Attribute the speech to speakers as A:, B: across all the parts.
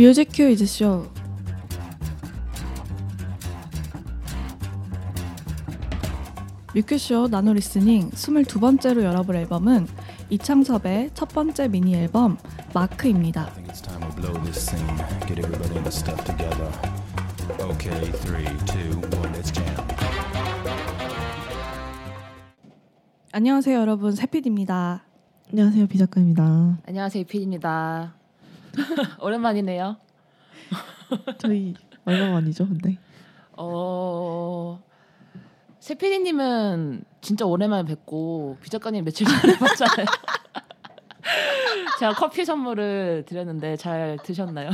A: 뮤직 큐 이즈 쇼. 뮤큐쇼 나노 리스닝 22번째로 열어볼 앨범은 이창섭의 첫 번째 미니 앨범 마크입니다.
B: I think it's time to blow this scene. Get everybody in the stuff together. Okay, three, two, one, let's jam.
A: 안녕하세요 여러분 세피디입니다.
C: 안녕하세요 비 작가입니다.
D: 안녕하세요 이필입니다. 오랜만이네요.
C: 저희 얼마 만이죠, 근데?
D: 어 세피디님은 진짜 오랜만에 뵙고 비 작가님 며칠 전에 봤잖아요. 제가 커피 선물을 드렸는데 잘 드셨나요?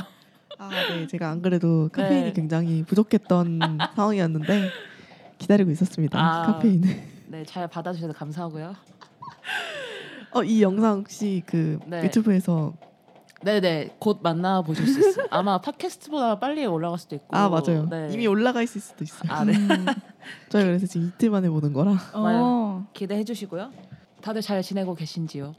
C: 아, 네, 제가 안 그래도 카페인이
D: 네.
C: 굉장히 부족했던 상황이었는데 기다리고 있었습니다.
D: 아.
C: 카페인을.
D: 네, 잘 받아주셔서 감사하고요.
C: 어, 이 영상 혹시 그
D: 네.
C: 유튜브에서
D: 네네, 곧 만나 보실 수 있어요. 아마 팟캐스트보다 빨리 올라갈 수도 있고.
C: 아 맞아요.
D: 네.
C: 이미 올라가 있을 수도 있어요.
D: 아, 네.
A: 음,
C: 저희 그래서 지금 이틀 만에 보는 거라.
A: 어,
D: 기대해 주시고요. 다들 잘 지내고 계신지요?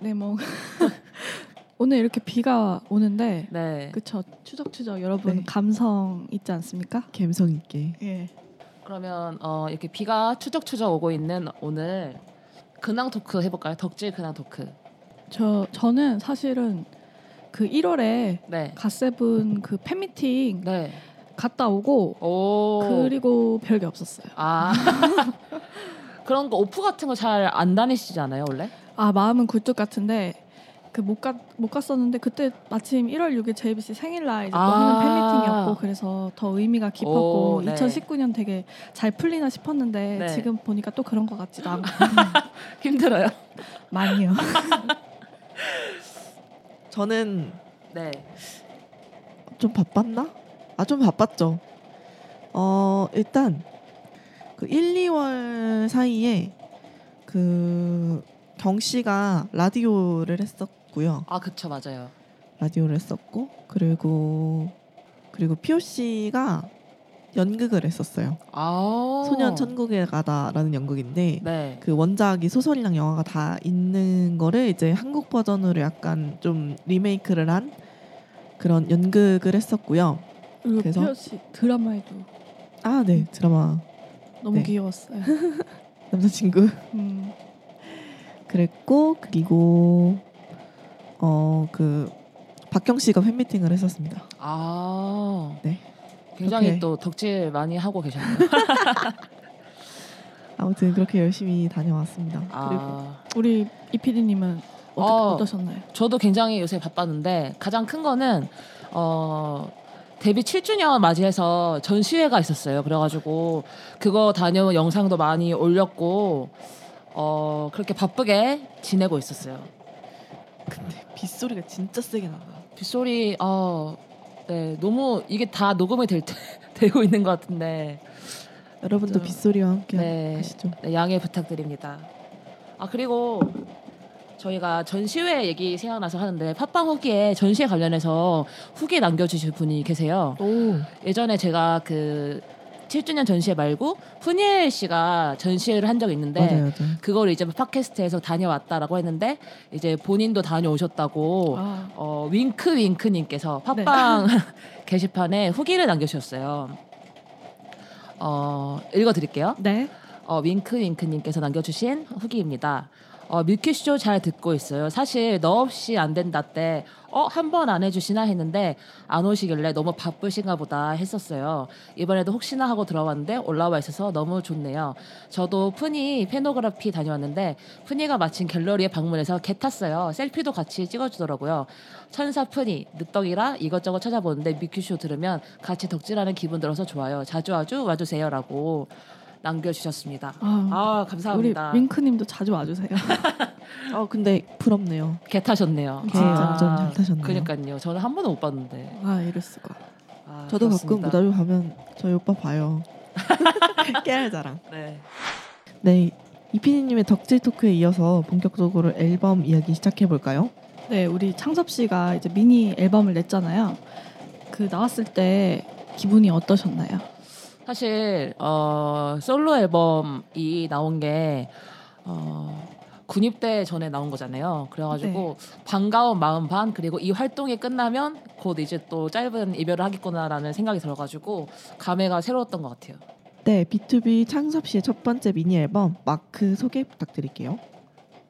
A: 네 뭐. 오늘 이렇게 비가 오는데
D: 네.
A: 그쵸 추적추적 여러분
C: 네.
A: 감성 있지 않습니까?
C: 감성 있게.
A: 예.
D: 그러면 어, 이렇게 비가 추적추적 오고 있는 오늘 근황 토크 해볼까요? 덕질 근황 토크.
A: 저 저는 사실은 그 1월에
D: 네.
A: 갓세븐 그 팬미팅
D: 네.
A: 갔다 오고
D: 오.
A: 그리고 별게 없었어요.
D: 아. 그런 거 오프 같은 거 잘 안 다니시지 않아요 원래?
A: 아 마음은 굴뚝 같은데 그 못 갔 못 갔었는데 그때 마침 1월 6일 JBC 생일날 이제 또
D: 아.
A: 하는 팬미팅이었고 그래서 더 의미가 깊었고
D: 오, 네.
A: 2019년 되게 잘 풀리나 싶었는데
D: 네.
A: 지금 보니까 또 그런 것 같지도 않고
D: 힘들어요.
A: 많이요.
C: 저는
D: 네.
C: 좀 바빴나? 아 좀 바빴죠. 어 일단 그 1, 2월 사이에 그 경씨가 라디오를 했었고요.
D: 아 그쵸 맞아요.
C: 라디오를 했었고 그리고 그리고 POC가 연극을 했었어요.
D: 아.
C: 소년 천국에 가다라는 연극인데
D: 네.
C: 그 원작이 소설이랑 영화가 다 있는 거를 이제 한국 버전으로 약간 좀 리메이크를 한 그런 연극을 했었고요. 그래서?
A: 피어씨 드라마에도
C: 아, 네. 드라마
A: 너무
C: 네.
A: 귀여웠어요.
C: 남자친구
A: 음,
C: 그랬고 그리고 어 그 박경 씨가 팬미팅을 했었습니다.
D: 아.
C: 네.
D: 굉장히
C: 그렇게.
D: 또 덕질 많이 하고 계셨네요.
C: 아무튼 그렇게 열심히 다녀왔습니다. 그리고
D: 아.
A: 우리 이피디님은 어떠,
D: 어.
A: 어떠셨나요?
D: 저도 굉장히 요새 바빴는데 가장 큰 거는 어 데뷔 7주년 맞이해서 전시회가 있었어요. 그래가지고 그거 다녀온 영상도 많이 올렸고 어 그렇게 바쁘게 지내고 있었어요.
C: 근데 빗소리가 진짜 세게 난다.
D: 빗소리 어 네 너무 이게 다 녹음이 될 때, 되고 있는 것 같은데
C: 여러분도
D: 좀-
C: 빗소리와 함께
D: 네.
C: 하시죠.
D: 네, 양해 부탁드립니다. 아 그리고 저희가 전시회 얘기 생각나서 하는데 팟빵 후기에 전시회 관련해서 후기 남겨주실 분이 계세요.
C: 오.
D: 예전에 제가 그 7주년 전시회 말고 훈일 씨가 전시회를 한 적이 있는데
C: 맞아요, 맞아요.
D: 그거를 이제 팟캐스트에서 다녀왔다라고 했는데 이제 본인도 다녀오셨다고
A: 아,
D: 어, 윙크 윙크님께서
A: 네.
D: 팟빵 게시판에 후기를 남겨주셨어요. 어, 읽어드릴게요.
A: 네.
D: 어, 윙크 윙크님께서 남겨주신 후기입니다. 어, 밀키쇼 잘 듣고 있어요. 사실 너 없이 안 된다 때, 어, 한 번 안 해주시나 했는데, 안 오시길래 너무 바쁘신가 보다 했었어요. 이번에도 혹시나 하고 들어왔는데 올라와 있어서 너무 좋네요. 저도 푸니 페노그래피 다녀왔는데, 푸니가 마침 갤러리에 방문해서 개 탔어요. 셀피도 같이 찍어주더라고요. 천사 푸니, 늦덕이라 이것저것 찾아보는데 밀키쇼 들으면 같이 덕질하는 기분 들어서 좋아요. 자주 아주 와주세요 라고 남겨주셨습니다.
A: 아,
D: 아
A: 우리
D: 감사합니다.
A: 윙크님도 자주 와주세요.
C: 어 근데 부럽네요.
D: 개 타셨네요.
C: 개 완전 잘 타셨네요.
D: 그러니까요. 저는 한 번도 못 봤는데.
A: 아 이럴 수가.
D: 아,
C: 저도
D: 그렇습니다.
C: 가끔 무다주 가면 저희 오빠 봐요. 깨알 자랑.
D: 네.
C: 네, 이피디님의 덕질 토크에 이어서 본격적으로 앨범 이야기 시작해 볼까요?
A: 네, 우리 창섭 씨가 이제 미니 앨범을 냈잖아요. 그 나왔을 때 기분이 어떠셨나요?
D: 사실 어, 솔로 앨범이 나온 게 어, 군입대 전에 나온 거잖아요. 그래가지고
A: 네.
D: 반가운 마음 반 그리고 이 활동이 끝나면 곧 이제 또 짧은 이별을 하겠구나라는 생각이 들어가지고 감회가 새로웠던 것 같아요.
C: 네, BTOB 창섭 씨의 첫 번째 미니 앨범 마크 소개 부탁드릴게요.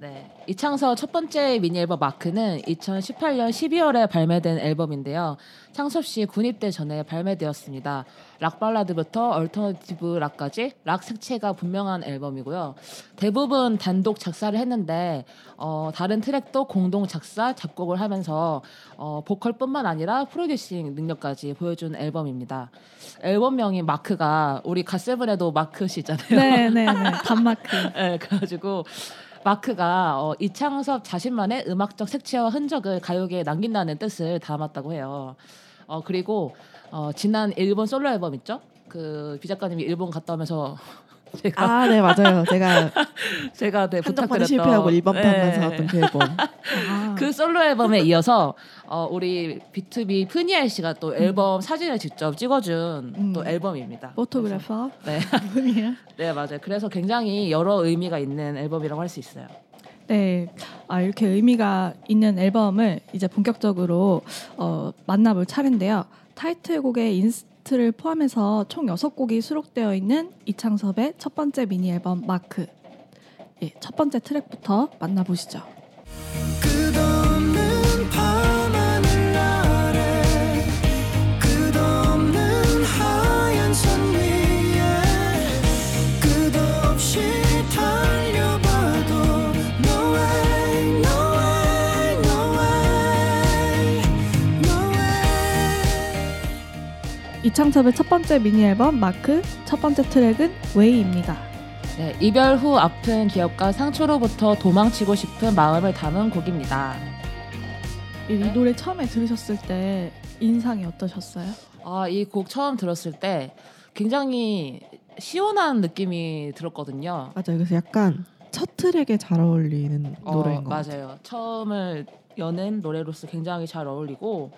D: 네. 이창섭 첫 번째 미니 앨범 마크는 2018년 12월에 발매된 앨범인데요. 창섭 씨 군입대 전에 발매되었습니다. 락 발라드부터 alternative rock까지 락 색채가 분명한 앨범이고요. 대부분 단독 작사를 했는데 어, 다른 트랙도 공동 작사 작곡을 하면서 어, 보컬뿐만 아니라 프로듀싱 능력까지 보여준 앨범입니다. 앨범명인 마크가 우리 갓세븐에도 마크 씨 있잖아요.
A: 네 네 네 단마크.
D: 네, 그래가지고 마크가 어, 이창섭 자신만의 음악적 색채와 흔적을 가요계에 남긴다는 뜻을 담았다고 해요. 어, 그리고 어, 지난 일본 솔로 앨범 있죠? 그 비 작가님이 일본 갔다 오면서 제가
C: 아, 네 맞아요. 제가
D: 제가 네, 부탁드렸던
C: 실패하고 일반판만
D: 네.
C: 사왔던 그 앨범.
A: 아,
D: 그 솔로 앨범에 이어서 어, 우리 BTOB 프니엘 씨가 또 앨범 사진을 직접 찍어준
A: 음.
D: 또 앨범입니다.
A: photographer
D: 네. 네 맞아요. 그래서 굉장히 여러 의미가 있는 앨범이라고 할 수 있어요.
A: 네, 아, 이렇게 의미가 있는 앨범을 이제 본격적으로 어, 만나볼 차례인데요. 타이틀곡의 inst를 포함해서 총 6곡이 수록되어 있는 이창섭의 첫 번째 미니 앨범 마크. 예, 첫 번째 트랙부터 만나보시죠. 이창섭의 첫 번째 미니 앨범 마크 첫 번째 트랙은 웨이입니다.
D: 네, 이별 후 아픈 기억과 상처로부터 도망치고 싶은 마음을 담은 곡입니다.
A: 이, 이
D: 네.
A: 노래 처음에 들으셨을 때 인상이 어떠셨어요?
D: 아, 이 곡 처음 들었을 때 굉장히 시원한 느낌이 들었거든요.
C: 맞아요. 그래서 약간 첫 트랙에 잘 어울리는
D: 어,
C: 노래인 것 같아요.
D: 맞아요. 처음을 여는 노래로서 굉장히 잘 어울리고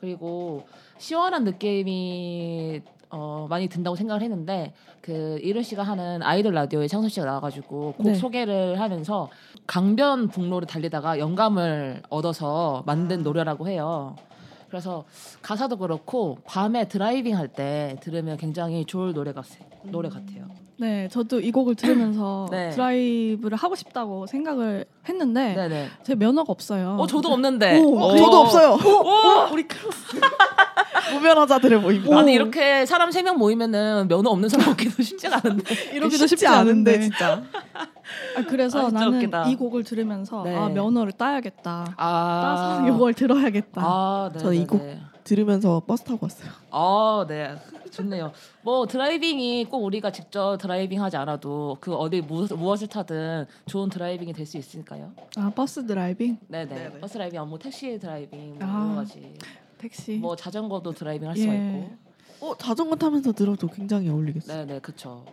D: 그리고 시원한 느낌이 어, 많이 든다고 생각을 했는데 그 일훈 씨가 하는 아이돌 라디오에 창섭 씨가 나와가지고 곡
A: 네.
D: 소개를 하면서 강변 북로를 달리다가 영감을 얻어서 만든 노래라고 해요. 그래서 가사도 그렇고 밤에 driving 할 때 들으면 굉장히 좋을 노래 같 노래 같아요.
A: 네, 저도 이 곡을 들으면서
D: 네.
A: 드라이브를 하고 싶다고 생각을 했는데
D: 네네.
A: 제 면허가 없어요.
D: 어 저도 없는데.
A: 오,
C: 어,
A: 오.
C: 저도 없어요.
A: 오, 우리 크로스.
C: 무면허자들의 모임이다.
D: 아니 이렇게 사람 세 명 모이면은 면허 없는 사람 얻기도 쉽지가 않은데.
A: 이러기도 쉽지 않은데
C: 진짜.
A: 아, 그래서
D: 아,
A: 나는
D: 웃기다.
A: 이 곡을 들으면서
D: 네.
A: 아 면허를 따야겠다.
D: 아.
A: 따서 이걸 들어야겠다.
D: 아, 네.
C: 저는 이 곡- 들으면서 버스 타고 왔어요.
D: 아, 네. 좋네요. 뭐 driving이 꼭 우리가 직접 driving 하지 않아도 그 어디 무, 무엇을 타든 좋은 driving이 될 수 있으니까요.
A: 아 버스 드라이빙,
D: 네, 네. 버스 driving, 뭐 택시 driving 뭐
A: 아.
D: 여러 가지.
A: 택시.
D: 뭐 자전거도 driving 할
A: 예.
D: 수가 있고.
C: 어 자전거 타면서 들어도 굉장히 어울리겠어요.
D: 네, 네. 그쵸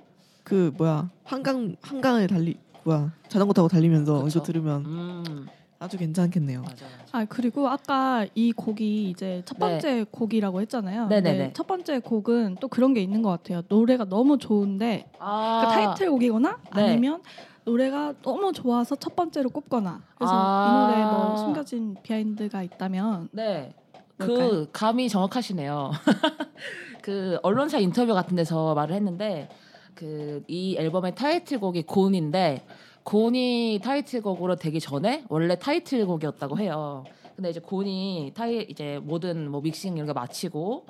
C: 그 뭐야 한강 한강을 달리 뭐야 자전거 타고 달리면서
D: 그쵸.
C: 이거 들으면
D: 음.
C: 아주 괜찮겠네요.
D: 맞아. 맞아.
A: 아 그리고 아까 이 곡이 이제 첫
D: 네.
A: 번째 곡이라고 했잖아요.
D: 네네네.
A: 근데 첫 번째 곡은 또 그런 게 있는 것 같아요. 노래가 너무 좋은데
D: 아.
A: 그러니까 타이틀곡이거나
D: 네.
A: 아니면 노래가 너무 좋아서 첫 번째로 꼽거나 그래서
D: 아.
A: 이 노래에 뭐 숨겨진 behind가 있다면
D: 네.
A: 뭘까요?
D: 그 감이 정확하시네요. 그 언론사 인터뷰 같은 데서 말을 했는데 그 이 앨범의 타이틀곡이 곤인데 곤이 타이틀곡으로 되기 전에 원래 타이틀곡이었다고 해요. 근데 이제 곤이 타이 이제 모든 뭐 믹싱 이런 거 마치고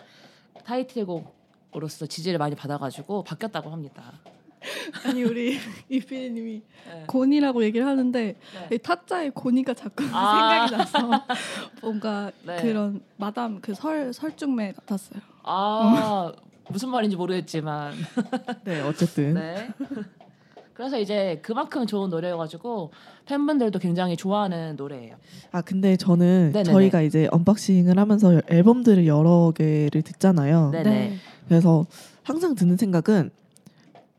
D: 타이틀곡으로서 지지를 많이 받아가지고 바뀌었다고 합니다.
A: 아니 우리 이피디님이
D: 네.
A: 곤이라고 얘기를 하는데
D: 네.
A: 이 타짜의 곤이가 자꾸
D: 아.
A: 생각이 나서 뭔가
D: 네.
A: 그런 마담 그 설 설중매 같았어요.
D: 아 무슨 말인지 모르겠지만
C: 네 어쨌든
D: 네. 그래서 이제 그만큼 좋은 노래여가지고 팬분들도 굉장히 좋아하는 노래예요.
C: 아 근데 저는
D: 네네네.
C: 저희가 이제 unboxing을 하면서 앨범들을 여러 개를 듣잖아요.
D: 네네.
C: 그래서 항상 드는 생각은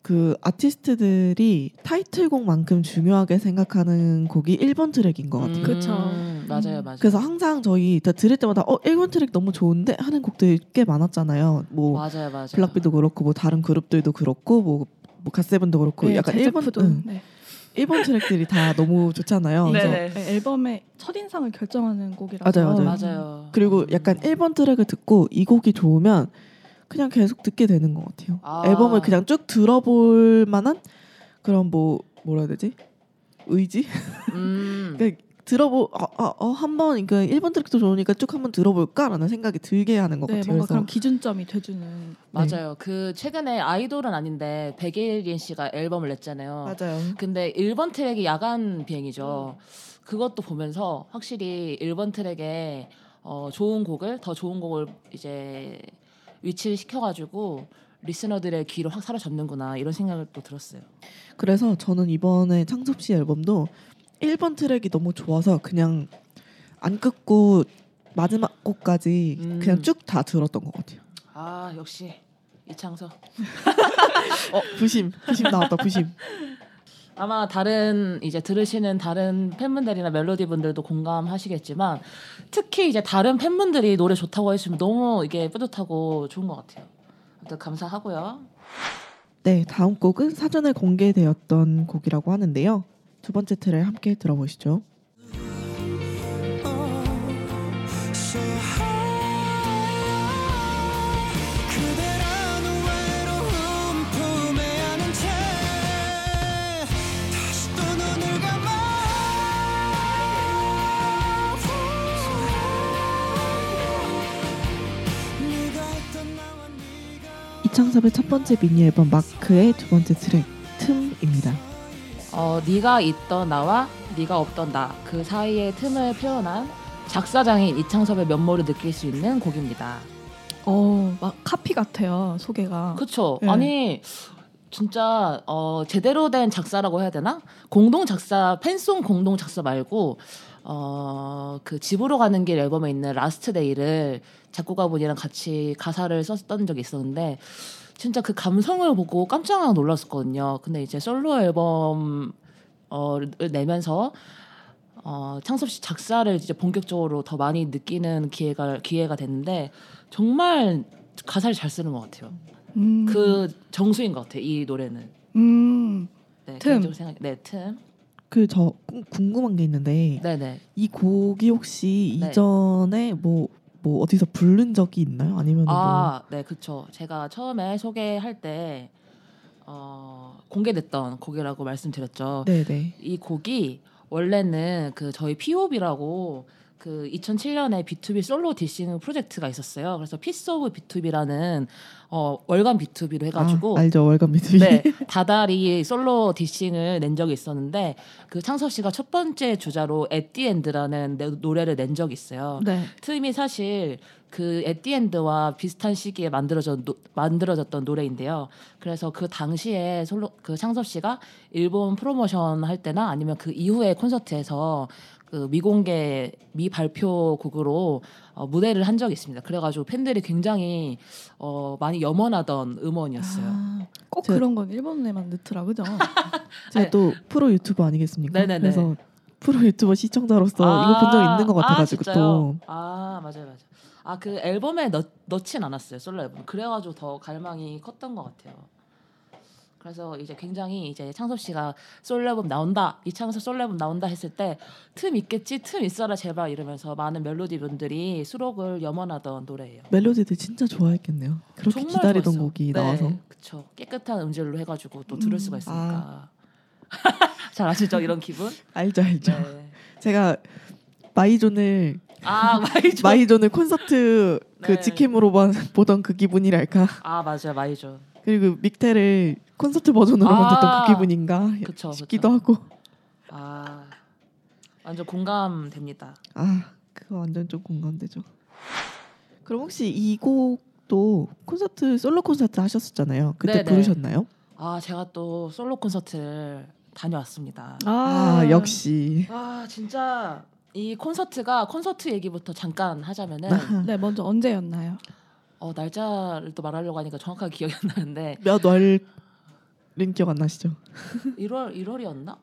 C: 그 아티스트들이 타이틀곡만큼 중요하게 생각하는 곡이 1번 트랙인 것 같아요.
A: 그쵸.
D: 음, 맞아요, 맞아요.
C: 그래서 항상 저희 다 들을 때마다 어 1번 트랙 너무 좋은데 하는 곡들이 꽤 많았잖아요. 뭐
D: 맞아요, 맞아요.
C: 블락비도 그렇고 뭐 다른 그룹들도 그렇고 뭐, 뭐 갓세븐도 그렇고
A: 네,
C: 약간. 1번 응.
A: 네.
C: 1번 트랙들이 다 너무 좋잖아요. 그래서
D: 네네.
A: 네, 앨범의 첫 인상을 결정하는 곡이라서
C: 맞아요, 맞아요.
D: 맞아요.
C: 그리고 약간 1번 트랙을 듣고 이 곡이 좋으면 그냥 계속 듣게 되는 것 같아요.
D: 아.
C: 앨범을 그냥 쭉 들어볼 만한 그런 뭐 뭐라 해야 되지? 의지?
D: 음.
C: 그러니까 들어보 어, 어, 어, 한번 그러니까 1번 트랙도 좋으니까 쭉 한번 들어볼까라는 생각이 들게 하는 것
A: 네,
C: 같아요.
A: 뭔가 그런 기준점이 돼주는
D: 맞아요. 그 최근에 아이돌은 아닌데 백예린 씨가 앨범을 냈잖아요.
C: 맞아요.
D: 근데 1번 트랙이 야간 비행이죠. 그것도 보면서 확실히 1번 트랙에 어, 좋은 곡을 더 좋은 곡을 이제 위치를 시켜가지고 리스너들의 귀로 확 사로잡는구나 이런 생각을 또 들었어요.
C: 그래서 저는 이번에 창섭 씨 앨범도 1번 트랙이 너무 좋아서 그냥 안 끊고 마지막 곡까지
D: 음.
C: 그냥 쭉 다 들었던 것 같아요.
D: 아 역시 이창섭.
C: 어 부심 부심 나왔다 부심.
D: 아마 다른 이제 들으시는 다른 팬분들이나 멜로디 분들도 공감하시겠지만 특히 이제 다른 팬분들이 노래 좋다고 해주시면 너무 이게 뿌듯하고 좋은 것 같아요. 아무튼 감사하고요.
C: 네 다음 곡은 사전에 공개되었던 곡이라고 하는데요. 두 번째 트랙 함께 들어보시죠. 이창섭의 첫 번째 미니 앨범 마크의 두 번째 트랙 틈입니다.
D: 어, 네가 있던 나와 네가 없던 나 그 사이의 틈을 표현한 작사장인 이창섭의 면모를 느낄 수 있는 곡입니다.
A: 어, 막 카피 같아요 소개가.
D: 그렇죠.
A: 네.
D: 아니 진짜 어, 제대로 된 작사라고 해야 되나? 공동 작사 팬송 공동 작사 말고 어, 그 집으로 가는 길 앨범에 있는 Last Day를 작곡가분이랑 같이 가사를 썼던 적이 있었는데 진짜 그 감성을 보고 깜짝 놀랐었거든요. 근데 이제 솔로 앨범 어를 내면서 어, 창섭 씨 작사를 이제 본격적으로 더 많이 느끼는 기회가 기회가 됐는데 정말 가사를 잘 쓰는 것 같아요.
A: 음,
D: 그 정수인 것 같아 이 노래는.
A: 음,
D: 네,
A: 틈.
D: 생각. 네, 틈.
C: 그 저 궁금한 게 있는데
D: 네, 네.
C: 이 곡이 혹시
D: 네.
C: 이전에 뭐 뭐 어디서 부른 적이 있나요? 아니면 뭐
D: 아, 네, 그렇죠. 제가 처음에 소개할 때 어, 공개됐던 곡이라고 말씀드렸죠.
C: 네네
D: 이 곡이 원래는 그 저희 P.O.B라고 그 2007년에 BTOB 솔로 디싱 프로젝트가 있었어요. 그래서 Piece of BTOB라는 어, 월간 BTOB로 해가지고
C: 아, 알죠 월간 비투비
D: 네, 다달이 솔로 디싱을 낸 적이 있었는데 그 창섭 씨가 첫 번째 주자로 At The End라는 노래를 낸 적이 있어요.
A: 네.
D: 틈이 사실 그 At The End와 비슷한 시기에 만들어졌 노, 만들어졌던 노래인데요. 그래서 그 당시에 솔로 그 창섭 씨가 일본 프로모션 할 때나 아니면 그 이후에 콘서트에서 그 미공개 미발표 곡으로 어, 무대를 한 적이 있습니다. 그래가지고 팬들이 굉장히 어, 많이 염원하던 음원이었어요.
C: 아,
A: 꼭
C: 저-
A: 그런 건 일본에만 넣더라 그죠?
C: 제가 또 프로 유튜버 아니겠습니까?
D: 네네네.
C: 그래서 프로 유튜버 시청자로서 이거 본 적 있는 것 같아가지고
D: 아,
C: 또?
D: 아 맞아요 맞아요. 아 그 앨범에 넣, 넣진 않았어요 솔로 앨범. 그래가지고 더 갈망이 컸던 것 같아요. 그래서 이제 굉장히 이제 창섭 씨가 솔로 앨범 나온다 이창섭 솔로 앨범 나온다 했을 때 틈 있겠지 틈 있어라 제발 이러면서 많은 멜로디 분들이 수록을 염원하던 노래예요.
C: 멜로디들 진짜 좋아했겠네요. 그렇게 기다리던
D: 좋았어요.
C: 곡이
D: 네,
C: 나와서
D: 그쵸 깨끗한 음질로 해가지고 또 들을
A: 음,
D: 수가 있으니까 잘 아시죠 이런 기분?
C: 알죠 알죠.
D: 네.
C: 제가 My Zone을
D: 아 My
C: Zone. My Zone을 콘서트 그
D: 네.
C: 직캠으로 봐- 보던 그 기분이랄까.
D: 아 맞아요 My Zone.
C: 그리고 믹테를 콘서트 버전으로
D: 아.
C: 만졌던 그 기분인가
D: 그쵸,
C: 싶기도
D: 그쵸.
C: 하고.
D: 아 완전 공감됩니다.
C: 아 그거 완전 좀 공감되죠. 그럼 혹시 이 곡도 콘서트 솔로 콘서트 하셨었잖아요. 그때
D: 네네.
C: 부르셨나요?
D: 아 제가 또 솔로 콘서트를 다녀왔습니다.
C: 아, 역시.
D: 아 진짜 이 콘서트가 콘서트 얘기부터 잠깐 하자면은
A: 네, 먼저 언제였나요?
D: 어, 날짜를 또 말하려고 하니까 정확하게 기억이 안 나는데
C: 몇 월은 기억 안 나시죠?
D: 1월 1월이었나?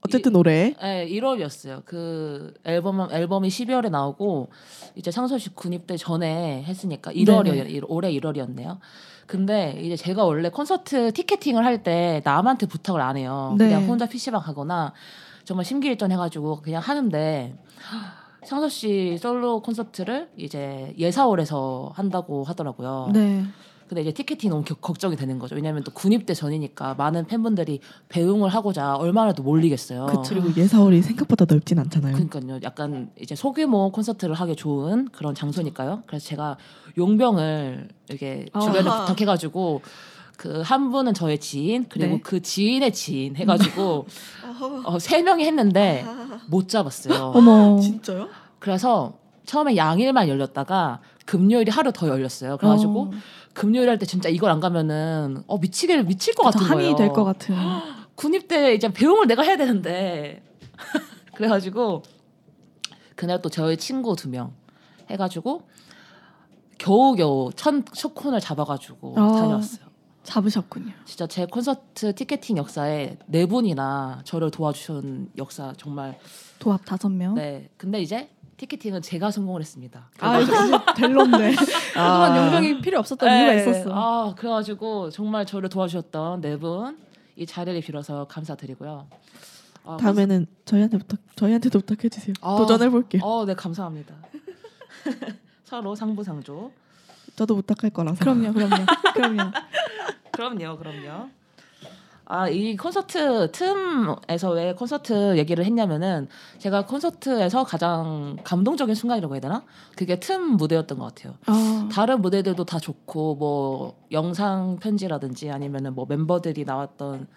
C: 어쨌든 올해
D: 네, 1월이었어요. 그 앨범 앨범이 12월에 나오고 이제 씨 군입대 전에 했으니까 1월이요. 올해 1월이었네요. 근데 이제 제가 원래 콘서트 티켓팅을 할 때 남한테 부탁을 안 해요.
A: 네.
D: 그냥 혼자 PC방 가거나 정말 심기일전 해가지고 그냥 하는데 상서 씨 솔로 콘서트를 이제 예사월에서 한다고 하더라고요.
A: 네.
D: 근데 이제 티켓팅 너무 겨- 걱정이 되는 거죠. 왜냐하면 또 군입대 전이니까 많은 팬분들이 배웅을 하고자 얼마나 또 몰리겠어요.
C: 그리고 예사월이 생각보다 넓진 않잖아요.
D: 그러니까요. 약간 이제 소규모 콘서트를 하기 좋은 그런 장소니까요. 그래서 제가 용병을 이렇게 주변에
C: 아하.
D: 부탁해가지고 그 한 분은 저의 지인 그리고
A: 네.
D: 그 지인의 지인 해가지고 어, 세 명이 했는데 못 잡았어요.
A: 어머.
C: 진짜요?
D: 그래서 처음에 양일만 열렸다가 금요일이 하루 더 열렸어요. 그래가지고
A: 어,
D: 금요일 할 때 진짜 이걸 안 가면은 어 미치게 미칠
A: 것저
D: 같은 거예요.
A: 한이 될 것 같은.
D: 군입대 이제 배웅을 내가 해야 되는데 그래가지고 그날 또 저희 친구 두 명 해가지고 겨우겨우 첫, 첫 콘을 잡아가지고
A: 아.
D: 다녀왔어요.
A: 잡으셨군요.
D: 진짜 제 콘서트 티켓팅 역사에 네 분이나 저를 도와주신 역사 정말
A: 도합 다섯 명.
D: 네 근데 이제 티켓팅은 제가 성공을 했습니다.
A: 아 델론데. 그동안 용병이 필요 없었던 이유가
D: 네,
A: 있었어.
D: 아 그래가지고 정말 저를 도와주셨던 네 분 이 자리를 빌어서 감사드리고요. 아,
C: 다음에는 저희한테 부탁 저희한테도 부탁해 주세요.
D: 아.
C: 도전해 볼게요.
D: 어, 네 감사합니다. 서로 상부상조.
C: 저도 부탁할 거라서.
A: 그럼요, 그럼요, 그럼요.
D: 그럼요, 그럼요. 아, 이 콘서트 틈에서 왜 콘서트 얘기를 했냐면은 제가 콘서트에서 가장 감동적인 순간이라고 해야 되나? 그게 틈 무대였던 것 같아요.
A: 아,
D: 다른 무대들도 다 좋고 뭐 영상 편지라든지 아니면은 뭐 멤버들이 나왔던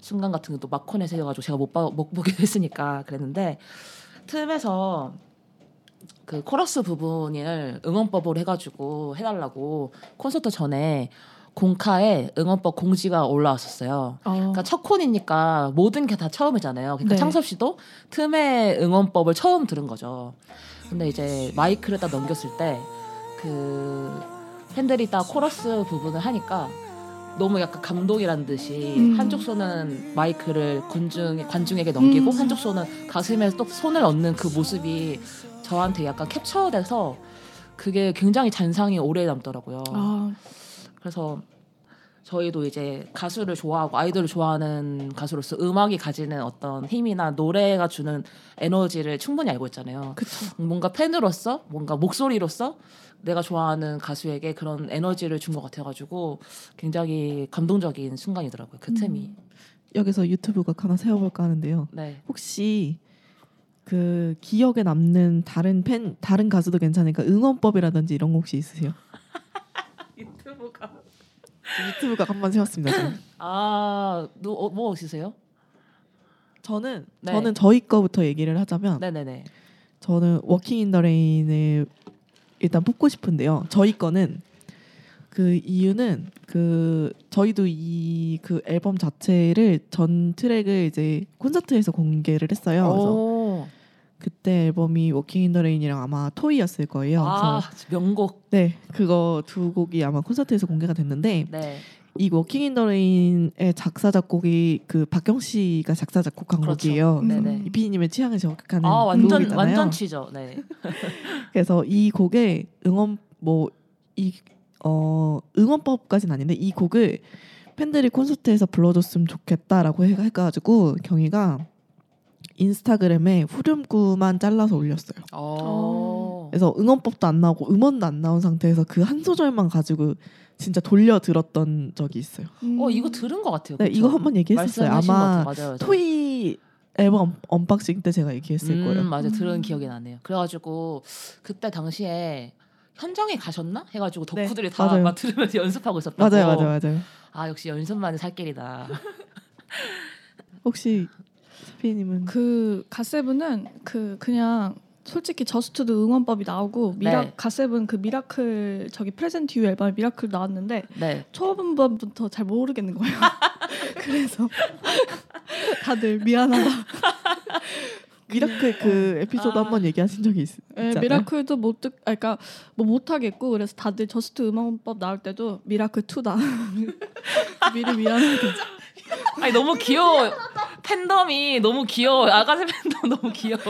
D: 순간 같은 것도 마콘에 새겨가지고 제가 못, 봐, 못 보게 됐으니까 그랬는데 틈에서 그 코러스 부분을 응원법으로 해가지고 해달라고 콘서트 전에 공카에 응원법 공지가 올라왔었어요.
A: 어,
D: 그러니까 첫 콘이니까 모든 게 다 처음이잖아요. 그러니까
A: 네.
D: 창섭 씨도 틈의 응원법을 처음 들은 거죠. 근데 이제 마이크를 딱 넘겼을 때 그 팬들이 딱 코러스 부분을 하니까 너무 약간 감동이란 듯이
A: 음.
D: 한쪽 손은 마이크를 군중 관중에게 넘기고
A: 음.
D: 한쪽 손은 가슴에 또 손을 얹는 그 모습이 저한테 약간 캡처돼서 그게 굉장히 잔상이 오래 남더라고요.
A: 아,
D: 그래서 저희도 이제 가수를 좋아하고 아이돌을 좋아하는 가수로서 음악이 가지는 어떤 힘이나 노래가 주는 에너지를 충분히 알고 있잖아요.
A: 그쵸.
D: 뭔가 팬으로서 뭔가 목소리로서 내가 좋아하는 가수에게 그런 에너지를 준 것 같아가지고 굉장히 감동적인 순간이더라고요. 그 틈이.
C: 여기서 유튜브 각 하나 세워볼까 하는데요.
D: 네.
C: 혹시 그 기억에 남는 다른 팬 다른 가수도 괜찮으니까 응원법이라든지 이런 거 혹시 있으세요?
D: 유튜브가.
C: 한번 세웠습니다.
D: 아, 너, 어, 뭐 있으세요?
C: 저는
D: 네.
C: 저는 저희 거부터 얘기를 하자면
D: 네네네.
C: 저는 Walkin' In The Rain을 일단 뽑고 싶은데요. 저희 거는 그 이유는 그 저희도 이 그 앨범 자체를 전 트랙을 이제 콘서트에서 공개를 했어요. 그래서
D: 오.
C: 그때 앨범이 Walkin' In The Rain이랑 아마 Toy였을 거예요.
D: 아, 명곡.
C: 네, 그거 두 곡이 아마 콘서트에서 공개가 됐는데
D: 네.
C: 이 Walkin' In The Rain의 작사 작곡이 그 박경 씨가 작사 작곡한
D: 그렇죠.
C: 곡이에요.
A: 음.
D: 네네.
C: 이피디님의 취향을 저격하는
D: 아, 완전
C: 곡이잖아요.
D: 완전 치죠. 네.
C: 그래서 이 곡에 응원 뭐 이 어 응원법까지는 아닌데 이 곡을 팬들이 콘서트에서 불러줬으면 좋겠다라고 해- 해가지고 경희가 인스타그램에 후렴구만 잘라서 올렸어요.
D: 어.
C: 그래서 응원법도 안 나오고 음원도 안 나온 상태에서 그 한 소절만 가지고 진짜 돌려 들었던 적이 있어요.
D: 어 이거 들은 것 같아요.
C: 네,
D: 그쵸?
C: 이거 한번 얘기했었어요. 아마.
D: 맞아요.
C: 토이 앨범 언박싱 때 제가 얘기했을
D: 음,
C: 거예요.
D: 맞아 들은
A: 음.
D: 기억이 나네요. 그래가지고 그때 당시에 현장에 가셔나 해가지고
C: 네,
D: 덕후들이 다
C: 맞아요.
D: 막 들으면서 연습하고 있었다고.
C: 맞아요, 맞아요, 맞아요.
D: 아 역시 연습만이 살 길이다.
C: 혹시 스피님은
A: 그 가세븐은 그 그냥 솔직히 저스트도 응원법이 나오고 미라
D: 네.
A: 가세븐 그 미라클 저기 프레젠트 유 앨범 미라클 나왔는데
D: 네.
A: 초음 번부터 잘 모르겠는 거예요. 그래서 다들 미안하다.
C: Miracle 그 에피소드
D: 아.
C: 한번 얘기하신 적이 있,
A: 예,
C: 있잖아요.
A: Miracle도 못 듣, 아, 그러니까 뭐 못하겠고 그래서 다들 Just 응원법 나올 때도 Miracle 2다. 미리 미안하다.
D: 아니 너무 귀여워. 팬덤이 너무 귀여워. 아가새 팬덤 너무 귀여워.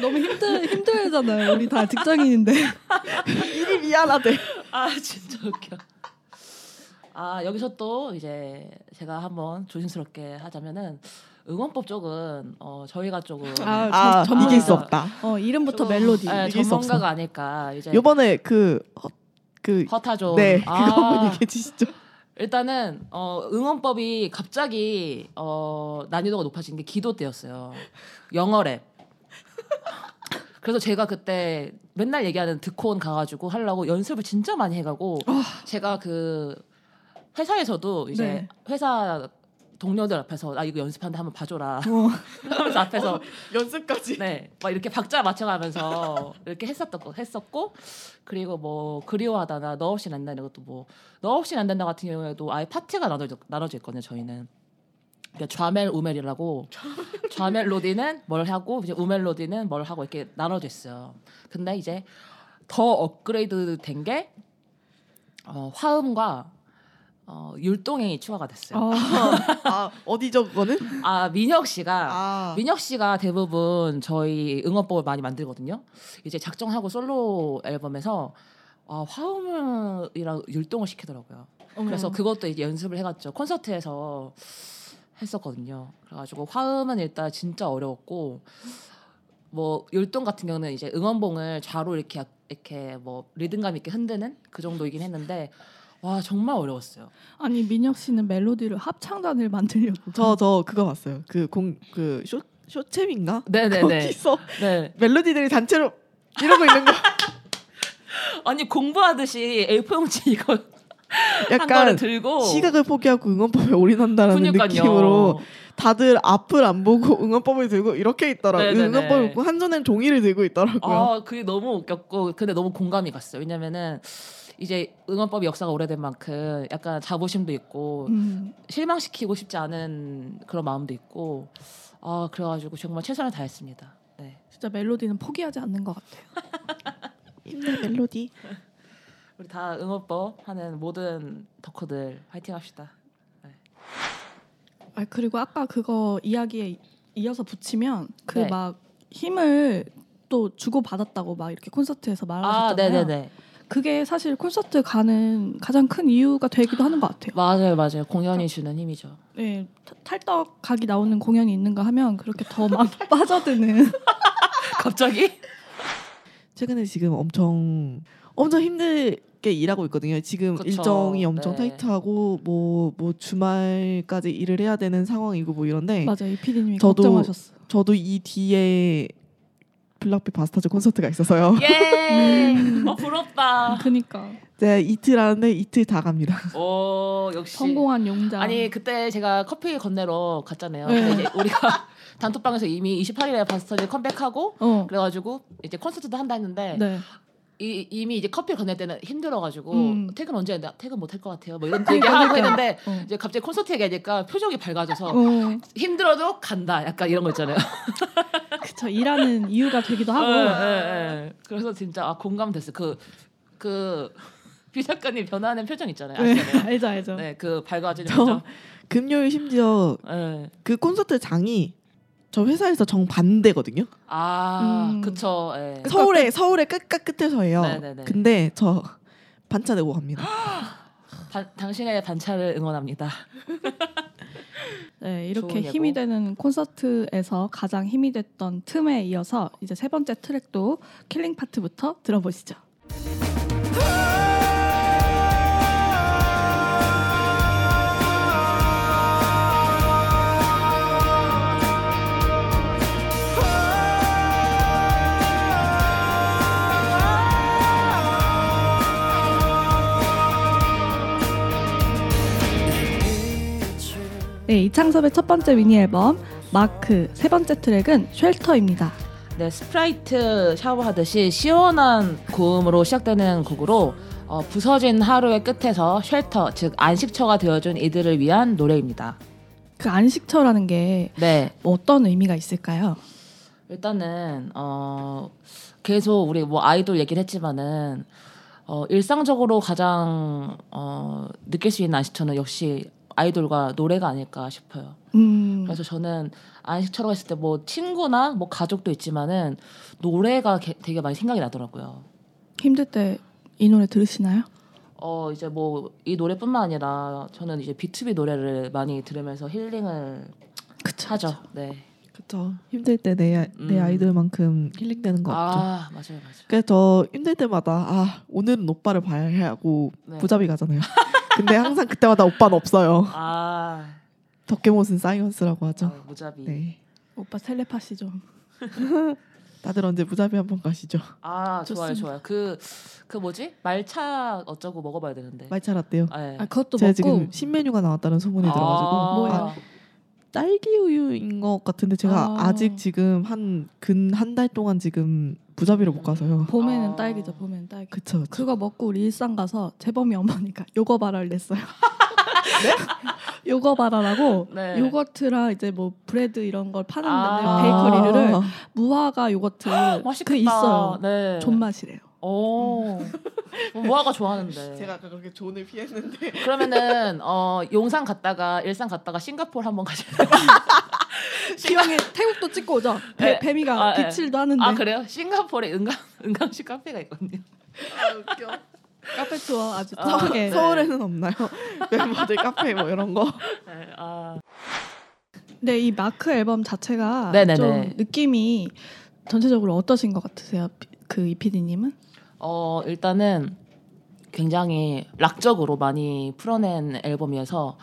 A: 너무 힘들 힘들잖아요. 우리 다 직장인인데.
C: 일이 미안하대.
D: 아 진짜 웃겨. 아 여기서 또 이제 제가 한번 조심스럽게 하자면은 응원법 쪽은 어 저희가 조금
A: 아,
C: 아
A: 전-
C: 이길 수. 없다.
A: 어 이름부터
D: 조금,
A: 멜로디.
C: 수
D: 전문가가. 아닐까 이제
C: 요번에 그 어, 그
D: 허타 좀
C: 네, 그거
D: 아,
C: 한번 얘기해 주시죠.
D: 일단은 어, 응원법이 갑자기 어, 난이도가 높아진 게 기도 때였어요. 영어 랩. 그래서 제가 그때 맨날 얘기하는 드콘 가가지고 하려고 연습을 진짜 많이 해가고 제가 그 회사에서도 이제
A: 네.
D: 회사 동료들 앞에서 나 이거 연습하는데 한번 봐줘라
A: 어.
D: 하면서 앞에서
C: 연습까지.
D: 네, 막 이렇게 박자 맞춰가면서 이렇게 했었던 거 했었고 그리고 뭐 그리워하다나 너 없이 안 된다 이것도 뭐너 없이 안 된다 같은 경우에도 아예 파트가 나눠져 나눠져 있거든요 저희는. 그러니까 좌멜 우멜이라고 좌멜로디는 뭘 하고 이제 우멜로디는 뭘 하고 이렇게 나눠져 있어요. 근데 이제 더 업그레이드 된게 어, 화음과 어, 율동행이 추가가 됐어요.
A: 어.
C: 아 어디죠 그거는?
D: 아 민혁 씨가
C: 아
D: 민혁 씨가 대부분 저희 응원법을 많이 만들거든요. 이제 작정하고 솔로 앨범에서 아, 화음이랑 율동을 시키더라고요. 그래서 그것도 이제 연습을 해갔죠. 콘서트에서 했었거든요. 그래가지고 화음은 일단 진짜 어려웠고 뭐 율동 같은 경우는 이제 응원봉을 좌로 이렇게 약- 이렇게 뭐 리듬감 있게 흔드는 그 정도이긴 했는데 와 정말 어려웠어요.
A: 아니 민혁 씨는 멜로디를 합창단을 만들려고.
C: 저 저 그거 봤어요. 그 공 그 쇼 쇼챔인가?
D: 네네네.
C: 거기서
D: 네.
C: 멜로디들이 단체로 이러고 있는 거.
D: 아니 공부하듯이 A4용지 이거 한 거를
C: 약간
D: 들고
C: 시각을 포기하고 응원법에 올인한다라는
D: 그러니까요.
C: 느낌으로 다들 앞을 안 보고 응원법을 들고 이렇게 있더라고요.
D: 네네네.
C: 응원법을 들고 한 손엔 종이를 들고 있더라고요.
D: 아 그게 너무 웃겼고 근데 너무 공감이 갔어요. 왜냐면은 이제 응원법이 역사가 오래된 만큼 약간 자부심도 있고
A: 음.
D: 실망시키고 싶지 않은 그런 마음도 있고 아 그래가지고 정말 최선을 다했습니다. 네.
A: 진짜 멜로디는 포기하지 않는 것 같아요.
C: 힘내 멜로디.
D: 우리 다 응원법 하는 모든 덕후들 화이팅 합시다.
A: 아 그리고 아까 그거 이야기에 이어서 붙이면 그
D: 네.
A: 막 힘을 또 주고 받았다고 막 이렇게 콘서트에서
D: 아
A: 말하셨잖아요.
D: 네네네
A: 그게 사실 콘서트 가는 가장 큰 이유가 되기도 하는 것 같아요.
D: 맞아요 맞아요 공연이 주는 힘이죠.
A: 네, 타- 탈덕 각이 나오는 공연이 있는가 하면 그렇게 더 막 빠져드는.
D: 갑자기?
C: 최근에 지금 엄청 엄청 힘들게 일하고 있거든요. 지금
D: 그쵸.
C: 일정이 엄청
D: 네.
C: 타이트하고 뭐뭐 주말까지 일을 해야 되는 상황이고 뭐 이런데
A: 맞아요, 이 PD님이
C: 저도-
A: 걱정하셨어.
C: 저도 이 뒤에 블락비 바스타즈 콘서트가 있어서요.
D: 예.
A: 음.
D: 어 부럽다.
A: 그니까
C: 네 이틀 하는데 이틀 다 갑니다.
D: 오 역시.
A: 성공한 용자.
D: 아니 그때 제가 커피 건네러 갔잖아요.
A: 네.
D: 근데 이제 우리가 단톡방에서 이미 28일에 바스터즈 컴백하고
A: 어,
D: 그래가지고 이제 콘서트도 한다 했는데
A: 네.
D: 이, 이미 이제 커피 건넬 때는 힘들어가지고
A: 음.
D: 퇴근 언제 했는데 퇴근 못 할 것 같아요. 뭐 이런
A: 그러니까,
D: 얘기 하고
A: 그러니까.
D: 했는데
A: 어.
D: 이제 갑자기 콘서트 얘기하니까 표정이 밝아져서
A: 어,
D: 힘들어도 간다. 약간 이런 거 있잖아요.
A: 그쵸 일하는 이유가 되기도 하고.
D: 예, 예, 예. 그래서 진짜 아, 공감됐어요. 그그 비 작가님 변하는 표정 있잖아요.
A: 네,
D: 아시잖아요.
A: 알죠, 알죠.
D: 네, 그 밝아지는
C: 저-
D: 표정.
C: 금요일 심지어
D: 예.
C: 그 콘서트 장이 저 회사에서 정 반대거든요.
D: 아,
A: 음.
D: 그쵸. 예.
C: 서울에 서울의 끝과 끝에서예요.
D: 네네네.
C: 근데 저 반차 내고 갑니다.
D: 반- 당신의 반차를 응원합니다.
A: 네, 이렇게
D: 예고.
A: 힘이 되는 콘서트에서 가장 힘이 됐던 틈에 이어서 이제 세 번째 트랙도 킬링 파트부터 들어보시죠. 네, 이창섭의 첫 번째 미니 앨범 마크 세 번째 트랙은 Shelter입니다.
D: 네, 스프라이트 샤워하듯이 시원한 고음으로 시작되는 곡으로 어, 부서진 하루의 끝에서 shelter, 즉 안식처가 되어준 이들을 위한 노래입니다.
A: 그 안식처라는 게
D: 네,
A: 어떤 의미가 있을까요?
D: 일단은 어, 계속 우리 뭐 아이돌 얘기를 했지만은 어, 일상적으로 가장 어, 느낄 수 있는 안식처는 역시 아이돌과 노래가 아닐까 싶어요.
A: 음.
D: 그래서 저는 안식처럼 했을 때 뭐 친구나 뭐 가족도 있지만은 노래가 게- 되게 많이 생각이 나더라고요.
A: 힘들 때 이 노래 들으시나요?
D: 어 이제 뭐 이 노래뿐만 아니라 저는 이제 비투비 노래를 많이 들으면서 힐링을
A: 그쵸.
D: 하죠. 네.
C: 그쵸. 힘들 때 내내
D: 음.
C: 아이돌만큼 힐링되는 거 없죠.
D: 아 맞아요, 맞아요.
C: 그래서 저 힘들 때마다 아 오늘은 오빠를 봐야 하고
D: 네.
C: 부잡이 가잖아요. 근데 항상 그때마다 오빠는 없어요.
D: 아,
C: 덕계못은 science라고 하죠.
D: 아 무자비.
C: 네.
A: 오빠 텔레파시 좀.
C: 다들 언제 무자비 한번 가시죠.
D: 아 좋아요. 좋아요. 그 그 뭐지 말차 어쩌고 먹어봐야 되는데.
C: 말차 라떼요.
D: 아, 예.
A: 아 그것도
C: 제가
A: 먹고
C: 지금 신메뉴가 나왔다는 소문이 들어가지고
D: 아,
A: 뭐예요?
C: 딸기 우유인 것 같은데 제가
A: 아.
C: 아. 직 지금 한 근 한 달 동안 지금 무자비를 못 가서요.
A: 봄에는
D: 아.
A: 딸기죠. 봄에는 딸기.
C: 그쵸. 그쵸.
A: 그거 먹고 우리 일산 가서 재범이 어머니가 요거 바라를 냈어요. 요거 바라라고
D: 네.
A: 요거트랑 이제 뭐 bread 이런 걸 파는
D: 아.
A: 베이커리를 무화과 요거트
D: 맛있겠다.
A: 그 있어요.
D: 네.
A: 존맛이래요.
D: 오. 무화과 좋아하는데.
C: 제가 아까 그렇게 존을 피했는데
D: 그러면은 어 용산 갔다가 일산 갔다가 싱가포르 한번 가실래요?
A: 기왕에 태국도 찍고 오죠. 배,
D: 네.
A: 뱀이가
D: 아, 네.
A: 비칠도 하는데
D: 아 그래요? 싱가포르에 은강 은강식 카페가 있거든요.
C: 아 웃겨.
A: 카페 투어 아주
D: 아, 네.
C: 서울에는 없나요? 멤버들 카페 뭐 이런 거.
D: 네, 아.
A: 네, 이 마크 앨범 자체가
D: 네네네.
A: 좀 느낌이 전체적으로 어떠신 것 같으세요? 그 이피디님은?
D: 어 일단은 굉장히 락적으로 많이 풀어낸 앨범이어서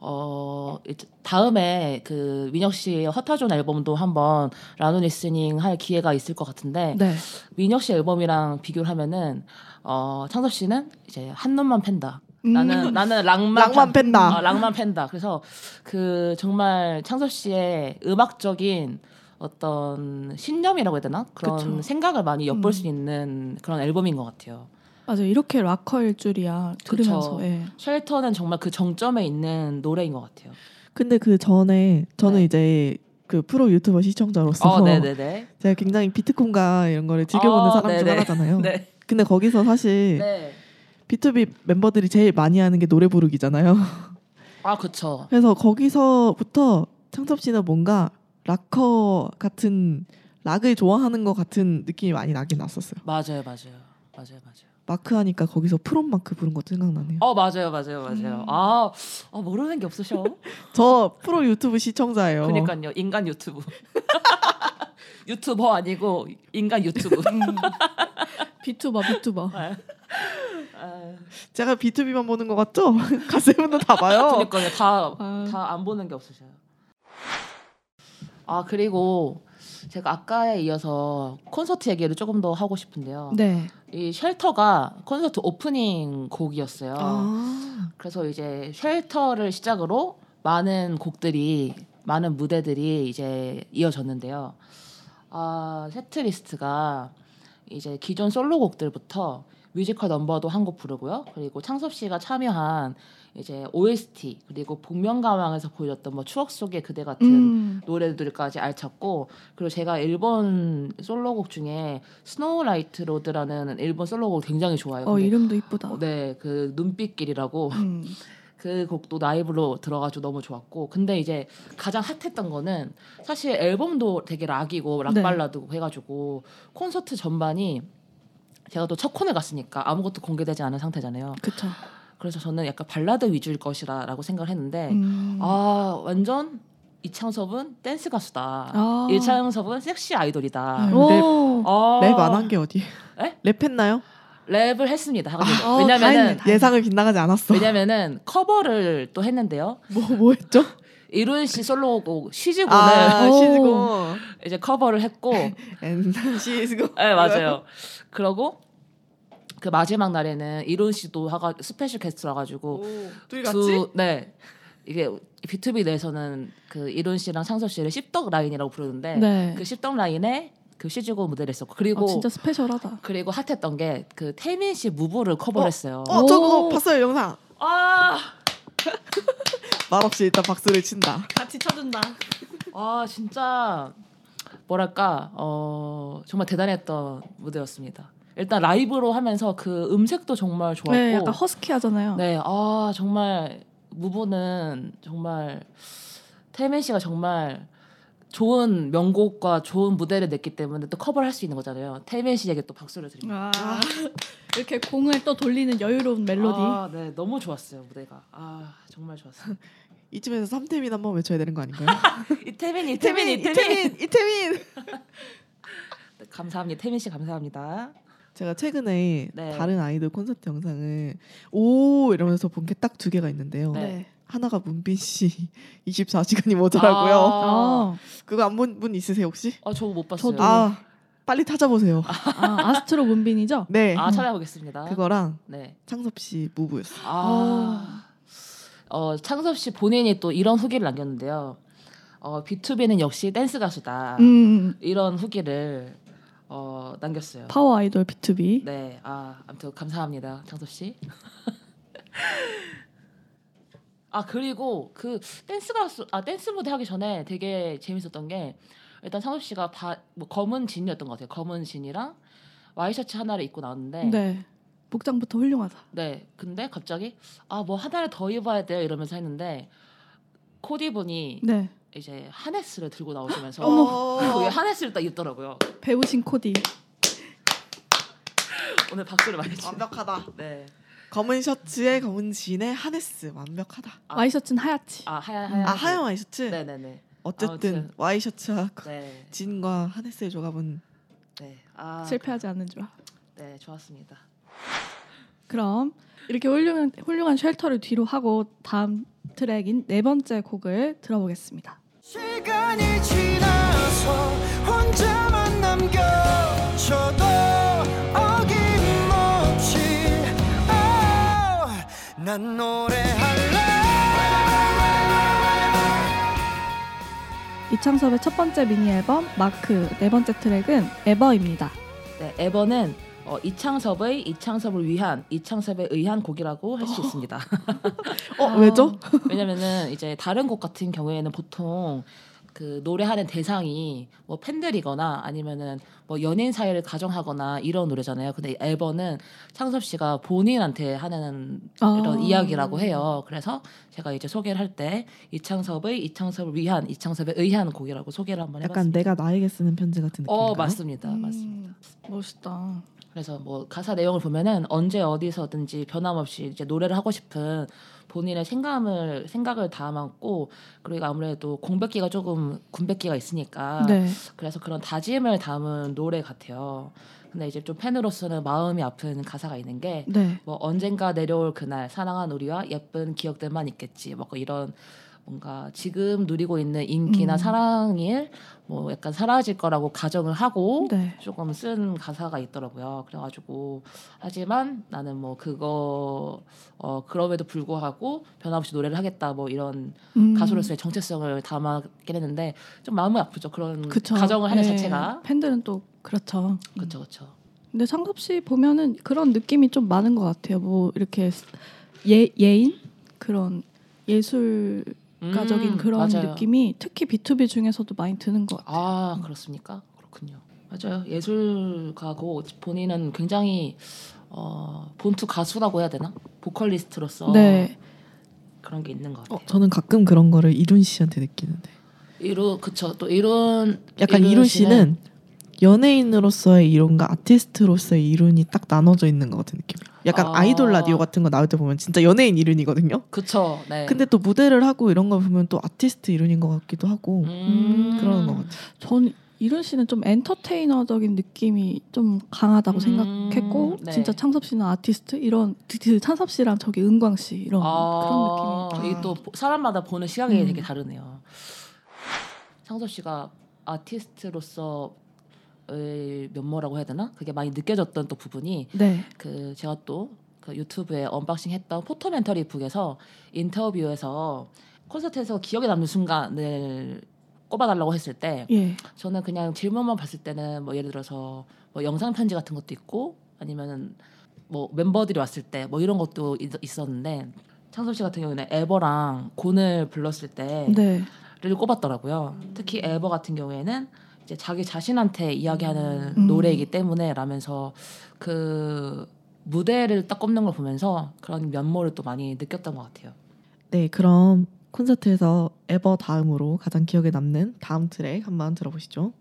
D: 어 다음에 그 민혁 씨의 허타존 앨범도 한번 라노 listening 할 기회가 있을 것 같은데
A: 네.
D: 민혁 씨 앨범이랑 비교를 하면은 어 창섭 씨는 이제 한 놈만 팬다.
A: 음.
D: 나는 나는 락만
C: 락만 팬다.
D: 어, 락만 팬다. 그래서 그 정말 창섭 씨의 음악적인 어떤 신념이라고 해야 되나 그런
A: 그쵸.
D: 생각을 많이 엿볼
A: 음.
D: 수 있는 그런 앨범인 것 같아요.
A: 맞아요. 이렇게 락커일 줄이야 들으면서. 예.
D: Shelter는 정말 그 정점에 있는 노래인 것 같아요.
C: 근데 그 전에 저는
D: 네.
C: 이제 그 프로 유튜버 시청자로서
D: 어.
C: 제가 굉장히 비트콤과 이런 거를 즐겨보는
D: 어,
C: 사람 중. 하나잖아요.
D: 네.
C: 근데 거기서 사실
D: 네.
C: BTOB 멤버들이 제일 많이 하는 게 노래 부르기잖아요.
D: 아 그쵸.
C: 그래서 거기서부터 창섭 씨는 뭔가 락커 같은 락을 좋아하는 것 같은 느낌이 많이 나긴 났었어요.
D: 맞아요, 맞아요, 맞아요, 맞아요.
C: 마크 하니까 거기서 From Mark 부른 것도 생각나네요.
D: 어 맞아요, 맞아요, 맞아요.
A: 음.
D: 아, 아 모르는 게 없으셔.
C: 저 프로 유튜브 시청자예요.
D: 그러니까요, 인간 유튜브. 유튜버 아니고 인간 유튜브.
A: 음. 비투버 비투버.
D: 아,
C: 제가 B2B만 보는 것 같죠? 가세분도 다 봐요.
D: 그러니까요, 다
A: 아.
D: 다안 보는 게 없으셔요. 아 그리고 제가 아까에 이어서 콘서트 얘기를 조금 더 하고 싶은데요.
A: 네.
D: 이 Shelter가 콘서트 오프닝 곡이었어요.
C: 아,
D: 그래서 이제 Shelter를 시작으로 많은 곡들이 많은 무대들이 이제 이어졌는데요. 아, 세트 리스트가 이제 기존 솔로곡들부터 뮤지컬 넘버도 한 곡 부르고요. 그리고 창섭 씨가 참여한 이제 OST 그리고 복면가왕에서 보여줬던 뭐 추억 속의 그대 같은
A: 음.
D: 노래들까지 알찼고 그리고 제가 일본 솔로곡 중에 Snow Light Road라는 일본 솔로곡 굉장히 좋아해요.
A: 어 이름도 이쁘다.
D: 어, 네, 그 눈빛길이라고
A: 음.
D: 그 곡도 라이브로 들어가지고 너무 좋았고 근데 이제 가장 핫했던 거는 사실 앨범도 되게 락이고 락
A: 네.
D: 발라드고 해가지고 콘서트 전반이 제가 또 첫 콘에 갔으니까 아무것도 공개되지 않은 상태잖아요.
A: 그쵸.
D: 그래서 저는 약간 발라드 위주일 것이라고 생각을 했는데
A: 음.
D: 아 완전 이창섭은 댄스 가수다.
A: 아.
D: 이창섭은 섹시 아이돌이다.
C: 음.
A: 오.
D: 아,
C: 랩안 한 게 어디?
D: 에?
C: 랩했나요?
D: 랩을 했습니다.
A: 어,
D: 왜냐면은.
C: 예상을 빗나가지 않았어.
D: 왜냐면은 커버를 또 했는데요.
C: 뭐, 뭐 했죠?
D: 일훈 씨 솔로곡 She's gone을
C: 아,
A: 오.
C: She's gone.
D: 이제 커버를 했고,
C: 네앤 시즈고.
D: 맞아요. 그러고 그 마지막 날에는 일훈 씨도 하가 special guest라 가지고
C: 둘이
D: 두 네. 이게 B2B 내에서는 그 이룬 씨랑 창섭 씨를 씹덕 라인이라고 부르는데
A: 네.
D: 그 씹덕 라인에 그 쉬지고 무대를 했었고 그리고
A: 어, 진짜 스페셜하다.
D: 그리고 핫했던 게 그 태민 씨 무브를 커버했어요.
C: 어, 저거
A: 오.
C: 봤어요 영상.
D: 아,
C: 말없이 일단 박수를 친다.
A: 같이 쳐준다.
D: 아 진짜 뭐랄까 어 정말 대단했던 무대였습니다. 일단 라이브로 하면서 그 음색도 정말 좋았고
A: 네, 약간 허스키하잖아요.
D: 네, 아 정말 무브는 정말 태민 씨가 정말 좋은 명곡과 좋은 무대를 냈기 때문에 또 커버를 할 수 있는 거잖아요. 태민 씨에게 또 박수를 드립니다.
A: 아, 이렇게 공을 또 돌리는 여유로운 멜로디.
D: 아, 네, 너무 좋았어요 무대가. 아, 정말 좋았어요.
C: 이쯤에서 삼태민 한번 외쳐야 되는 거 아닌가요?
D: 이태민, 이태민, 이태민.
C: 이태민, 이태민.
D: 네, 감사합니다. 태민 씨 감사합니다.
C: 제가 최근에
D: 네.
C: 다른 아이돌 콘서트 영상을 오 이러면서 본 게 딱 두 개가 있는데요.
D: 네.
C: 하나가 문빈 씨 24시간이 모자라고요.
D: 아,
A: 아,
C: 그거 안 본 분 있으세요 혹시?
D: 아, 저거 못 봤어요.
A: 저도.
C: 아 빨리 찾아보세요.
A: 아, 아스트로 문빈이죠?
C: 네.
D: 아, 찾아보겠습니다.
C: 그거랑
D: 네.
C: 창섭 씨 무브였어요.
D: 아, 어, 창섭 씨 본인이 또 이런 후기를 남겼는데요. 어, BTOB는 역시 댄스 가수다.
A: 음,
D: 이런 후기를 어, 남겼어요.
A: 파워 아이돌 BTOB.
D: 네, 아, 아무튼 감사합니다, 창섭 씨. 아 그리고 그 댄스 가수, 아 댄스 무대 하기 전에 되게 재밌었던 게 일단 창섭 씨가 바, 뭐 검은 진이었던 것 같아요. 검은 진이랑 와이셔츠 하나를 입고 나왔는데
A: 네. 복장부터 훌륭하다.
D: 네. 근데 갑자기 아 뭐 하나를 더 입어야 돼요 이러면서 했는데 코디 분이
A: 네.
D: 이제 하네스를 들고 나오시면서. 거기 하네스를 딱 입더라고요.
A: 배우신 코디.
D: 오늘 박수를 많이 주네.
C: 완벽하다.
D: 네.
C: 검은 셔츠에 검은 진에 하네스 완벽하다.
D: 아.
A: 와이셔츠는 하얗지.
D: 아 하얀 하얀.
C: 아 하얀 와이셔츠.
D: 네네네.
C: 어쨌든
D: 아무튼.
C: 와이셔츠와
D: 네.
C: 진과 하네스의 조합은
D: 네. 아
A: 실패하지 않는 조합.
D: 네 좋았습니다.
A: 그럼 이렇게 훌륭한 훌륭한 Shelter를 뒤로 하고 다음 트랙인 네 번째 곡을 들어보겠습니다.
E: 시간이 지나서 혼자만 남겨져도 어김없이 oh, 난 노래할래
A: 이창섭의 첫 번째 미니 앨범 마크 네 번째 트랙은 Ever입니다.
D: 네 에버는 어, 이창섭의 이창섭을 위한 이창섭에 의한 곡이라고 할 수 있습니다.
C: 어
A: 아.
C: 왜죠?
D: 왜냐면은 이제 다른 곡 같은 경우에는 보통 그 노래하는 대상이 뭐 팬들이거나 아니면은 뭐 연인 사이를 가정하거나 이런 노래잖아요. 근데 이 앨범은 창섭 씨가 본인한테 하는
A: 아.
D: 이런 이야기라고 해요. 그래서 제가 이제 소개를 할 때 이창섭의 이창섭을 위한 이창섭에 의한 곡이라고 소개를 한번
C: 약간
D: 해봤습니다.
C: 내가 나에게 쓰는 편지 같은 느낌인가요?
D: 어 맞습니다,
A: 음,
D: 맞습니다.
A: 멋있다.
D: 그래서 뭐 가사 내용을 보면은 언제 어디서든지 변함없이 이제 노래를 하고 싶은 본인의 생각을 생각을 담았고 그리고 아무래도 공백기가 조금 군백기가 있으니까
A: 네.
D: 그래서 그런 다짐을 담은 노래 같아요. 근데 이제 좀 팬으로서는 마음이 아픈 가사가 있는 게
A: 네.
D: 뭐 언젠가 내려올 그날 사랑한 우리와 예쁜 기억들만 있겠지 뭐 이런 뭔가 지금 누리고 있는 인기나
A: 음.
D: 사랑일 뭐 약간 사라질 거라고 가정을 하고
A: 네.
D: 조금 쓴 가사가 있더라고요. 그래가지고 하지만 나는 뭐 그거 어 그럼에도 불구하고 변함없이 노래를 하겠다 뭐 이런
A: 음,
D: 가수로서의 정체성을 담았긴 했는데 좀 마음이 아프죠. 그런
A: 그쵸.
D: 가정을 하는
A: 네.
D: 자체가
A: 팬들은 또 그렇죠.
D: 그렇죠, 그렇죠.
A: 근데 상섭 씨 보면은 그런 느낌이 좀 많은 것 같아요. 뭐 이렇게 예 예인 그런 예술 가적인 그런 느낌이 특히 B2B 중에서도 많이 드는 것 같아요.
D: 아 그렇습니까? 그렇군요. 맞아요. 예술가고 본인은 굉장히 어, 본투 가수라고 해야 되나? 보컬리스트로서
A: 네.
D: 그런 게 있는 것 같아요.
C: 어, 저는 가끔 그런 거를 이룬 씨한테 느끼는데
D: 이루 그쵸. 또 이룬
C: 약간 이룬 씨는 연예인으로서의 이론과 아티스트로서의 이론이 딱 나눠져 있는 것 같은 느낌이에요. 약간
D: 아.
C: 아. 이돌 라디오 같은 거 나올 때 보면 진짜 연예인 이론이거든요.
D: 그쵸. 네.
C: 근데 또 무대를 하고 이런 거 보면 또 아티스트 이론인 것 같기도 하고
D: 음,
C: 그러는 것 같아요.
A: 전 일훈 씨는 좀 엔터테이너적인 느낌이 좀 강하다고
D: 음,
A: 생각했고
D: 네.
A: 진짜 창섭 씨는 아티스트 이런 그- 그 창섭 씨랑 저기 은광 씨 이런
D: 아,
A: 그런 느낌이
D: 이게 또 보- 사람마다 보는 시각이
A: 음.
D: 되게 다르네요. 창섭 씨가 아티스트로서 의 면모라고 해야 되나? 그게 많이 느껴졌던 또 부분이
A: 네.
D: 그 제가 또 그 유튜브에 unboxing 했던 photomentary book에서 인터뷰에서 콘서트에서 기억에 남는 순간을 꼽아달라고 했을 때
A: 예.
D: 저는 그냥 질문만 봤을 때는 뭐 예를 들어서 뭐 영상 편지 같은 것도 있고 아니면은 뭐 멤버들이 왔을 때 뭐 이런 것도 있, 있었는데 창섭 씨 같은 경우는 에버랑 곤을 불렀을 때를
A: 네.
D: 꼽았더라고요. 특히 에버 같은 경우에는 이제 자기 자신한테 이야기하는
A: 음.
D: 노래이기 때문에 라면서 그 무대를 딱 꼽는 걸 보면서 그런 면모를 또 많이 느꼈던 것 같아요.
C: 네, 그럼 콘서트에서 에버 다음으로 가장 기억에 남는 다음 트랙 한번 들어보시죠.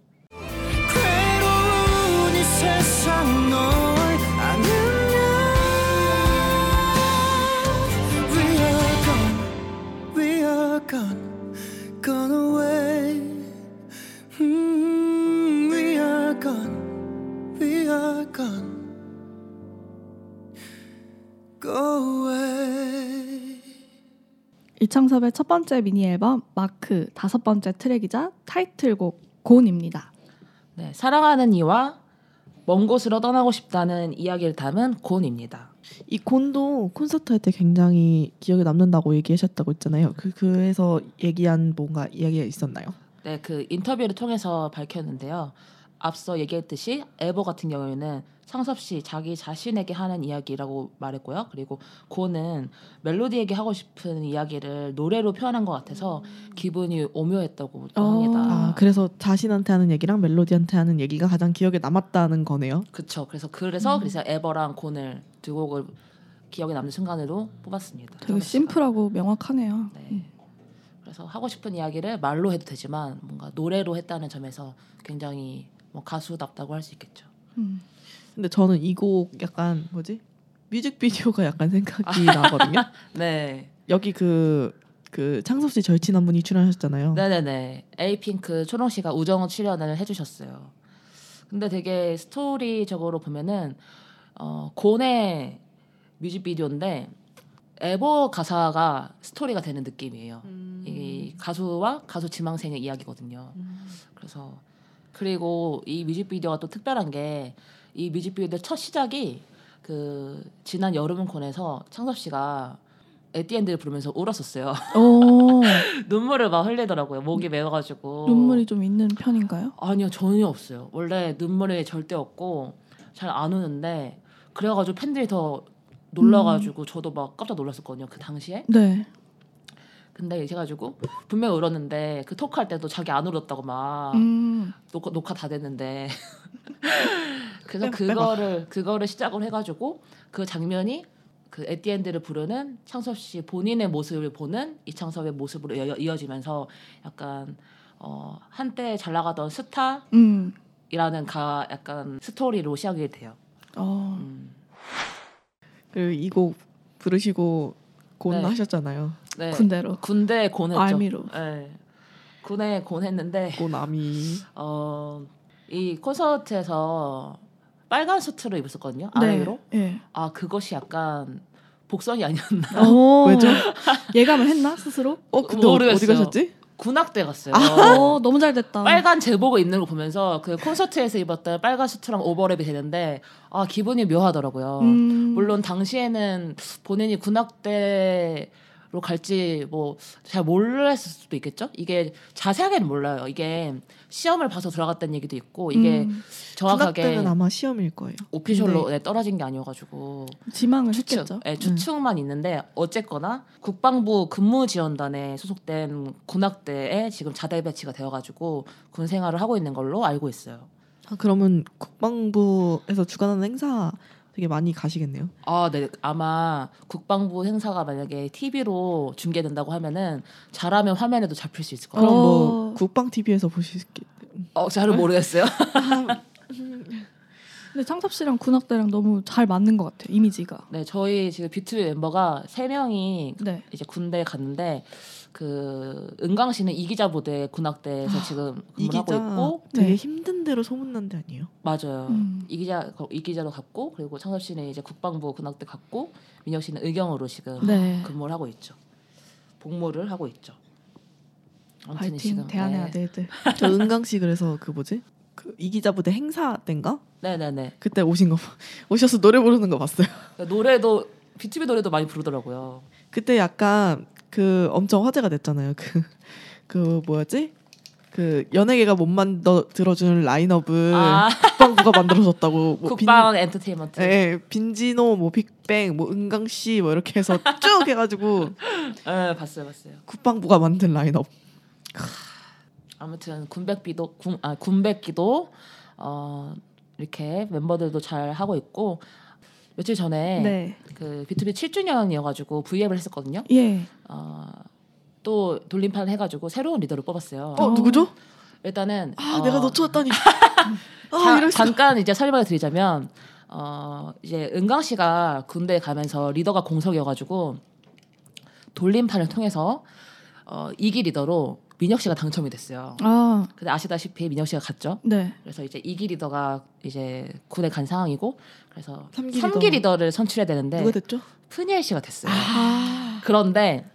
A: 이창섭의 첫 번째 미니 앨범 마크 다섯 번째 트랙이자 타이틀곡 곤입니다.
D: 네, 사랑하는 이와 먼 곳으로 떠나고 싶다는 이야기를 담은 곤입니다.
C: 이 곤도 콘서트 할 때 굉장히 기억에 남는다고 얘기하셨다고 했잖아요. 그 그에서 얘기한 뭔가 이야기가 있었나요?
D: 네, 그 인터뷰를 통해서 밝혔는데요. 앞서 얘기했듯이 에버 같은 경우에는 창섭 씨 자기 자신에게 하는 이야기라고 말했고요. 그리고 고는 멜로디에게 하고 싶은 이야기를 노래로 표현한 것 같아서 기분이 오묘했다고
A: 어.
D: 합니다.
C: 아, 그래서 자신한테 하는 얘기랑 멜로디한테 하는 얘기가 가장 기억에 남았다는 거네요.
D: 그쵸. 그래서 그래서 그래서 에버랑 곤을 두 곡을 기억에 남는 순간으로 뽑았습니다.
A: 되게 심플하고 명확하네요.
D: 네. 그래서 하고 싶은 이야기를 말로 해도 되지만 뭔가 노래로 했다는 점에서 굉장히 뭐 가수답다고 할 수 있겠죠.
A: 음.
C: 근데 저는 이 곡 약간 뭐지? 뮤직비디오가 약간 생각이 나거든요.
D: 네.
C: 여기 그, 그 창섭 씨 절친 한 분이 출연하셨잖아요.
D: 네네네. 에이핑크 초롱 씨가 우정 출연을 해주셨어요. 근데 되게 스토리적으로 보면은 어, 곤의 뮤직비디오인데 에버 가사가 스토리가 되는 느낌이에요.
C: 음.
D: 이 가수와 가수 지망생의 이야기거든요. 그래서 그리고 이 뮤직비디오가 또 특별한 게 이 뮤직비디오 첫 시작이 그 지난 여름콘에서 창섭 씨가 At the end를 부르면서 울었었어요.
A: 오,
D: 눈물을 막 흘리더라고요. 목이 메어가지고
A: 눈물이 좀 있는 편인가요?
D: 아니요 전혀 없어요. 원래 눈물이 절대 없고 잘 안 우는데 그래가지고 팬들이 더 놀라가지고 저도 막 깜짝 놀랐었거든요. 그 당시에.
A: 네.
D: 근데 이제 해가지고 분명 히 울었는데 그 토크할 때도 자기 안 울었다고 막
A: 음.
D: 녹화, 녹화 다 됐는데 그래서
C: 빼고.
D: 그거를 그거를 시작을 해가지고 그 장면이 그 At the end를 부르는 창섭 씨 본인의 모습을 보는 이창섭의 모습으로 이어, 이어지면서 약간 어 한때 잘 나가던 스타이라는
A: 음.
D: 가 약간 스토리로 시작이 돼요.
A: 어.
D: 음.
C: 그리고 이곡 부르시고 곤
D: 네.
C: 하셨잖아요.
D: 네.
A: 군대로.
D: 군대 곤했죠.
A: 알미로.
D: 네. 군에 곤했는데
C: 곤아미.
D: 어이 콘서트에서 빨간 수트를 입었었거든요. 아래 위로.
A: 네.
D: 아 그것이 약간 복선이 아니었나.
A: 네. 어.
C: 왜죠?
A: 예감을 했나 스스로?
C: 어 근데 어- 어디
D: 모르겠어요.
C: 가셨지?
D: 군악대 갔어요.
A: 어, 너무 잘 됐다.
D: 빨간 제복을 입는 거 보면서 그 콘서트에서 입었던 빨간 수트랑 오버랩이 되는데 아 기분이 묘하더라고요.
A: 음.
D: 물론 당시에는 본인이 군악대 로 갈지 뭐 잘 몰랐을 수도 있겠죠. 이게 자세하게는 몰라요. 이게 시험을 봐서 들어갔다는 얘기도 있고 이게
A: 음.
D: 정확하게
C: 군악대는 아마 시험일 거예요.
D: 오피셜로 네, 떨어진 게 아니어가지고
A: 지망을
D: 추측,
A: 했겠죠.
D: 예, 추측만 있는데 어쨌거나 국방부 근무지원단에 소속된 군악대에 지금 자대 배치가 되어가지고 군 생활을 하고 있는 걸로 알고 있어요.
C: 아, 그러면 국방부에서 주관하는 행사 되게 많이 가시겠네요.
D: 아, 네. 아마 국방부 행사가 만약에 TV로 중계된다고 하면은 잘하면 화면에도 잡힐 수 있을
C: 그럼
D: 거예요.
C: 뭐
A: 어.
C: 국방 TV에서 보시겠.
D: 어, 잘은 모르겠어요.
A: 근데 창섭 씨랑 군악대랑 너무 잘 맞는 것 같아요. 이미지가.
D: 네, 저희 지금 비투비 멤버가 세 명이
A: 네.
D: 이제 군대 에 갔는데 그 은강 씨는 이기자 부대 군악대에서 지금 근무하고 있고
C: 되게
A: 네.
C: 힘든 대로 소문난 데 아니에요?
D: 맞아요.
A: 음.
D: 이기자 거- 이기자로 갔고 그리고 창섭 씨는 이제 국방부 군악대 갔고 민혁 씨는 의경으로 지금
A: 네.
D: 근무를 하고 있죠. 복무를 하고 있죠. 아무튼
A: 파이팅
D: 지금
A: 대한의
D: 네.
A: 아들들.
C: 저 은강 씨 그래서 그 뭐지? 그 이기자 부대 행사 때인가?
D: 네네네.
C: 그때 오신 거 오셔서 노래 부르는 거 봤어요.
D: 노래도 비투비 노래도 많이 부르더라고요.
C: 그때 약간 그 엄청 화제가 됐잖아요. 그그 뭐였지? 그 연예계가 못 만들어 들어주는 라인업을
D: 아
C: 국방부가 만들어줬다고. 뭐
D: 국방 엔터테인먼트.
C: 빈, 예, 빈지노, 뭐 빅뱅, 뭐 은강 씨, 뭐 이렇게 해서 쭉 해가지고
D: 네, 봤어요, 봤어요.
C: 국방부가 만든 라인업.
D: 아무튼 군백비도 군, 아, 군백기도 어, 이렇게 멤버들도 잘 하고 있고 며칠 전에
A: 네.
D: 그 B2B 7주년이어가지고 V앱을 했었거든요.
A: 예.
D: 어, 또 돌림판 해가지고 새로운 리더를 뽑았어요.
C: 어 누구죠?
D: 일단은
C: 아
D: 어,
C: 내가 놓쳤다니. 아
D: 자-. 잠깐 이제 설명을 드리자면 어 이제 은강 씨가 군대 가면서 리더가 공석이어가지고 돌림판을 통해서 어 이기 리더로 민혁 씨가 당첨이 됐어요.
A: 아,
D: 근데 아시다시피 민혁 씨가 갔죠.
A: 네.
D: 그래서 이제 이기 리더가 이제 군에 간 상황이고 그래서
C: 삼기
D: 삼기
C: 리더.
D: 리더 를 선출해야 되는데
C: 누가 됐죠?
D: 푸니엘 씨가 됐어요.
A: 아,
D: 그런데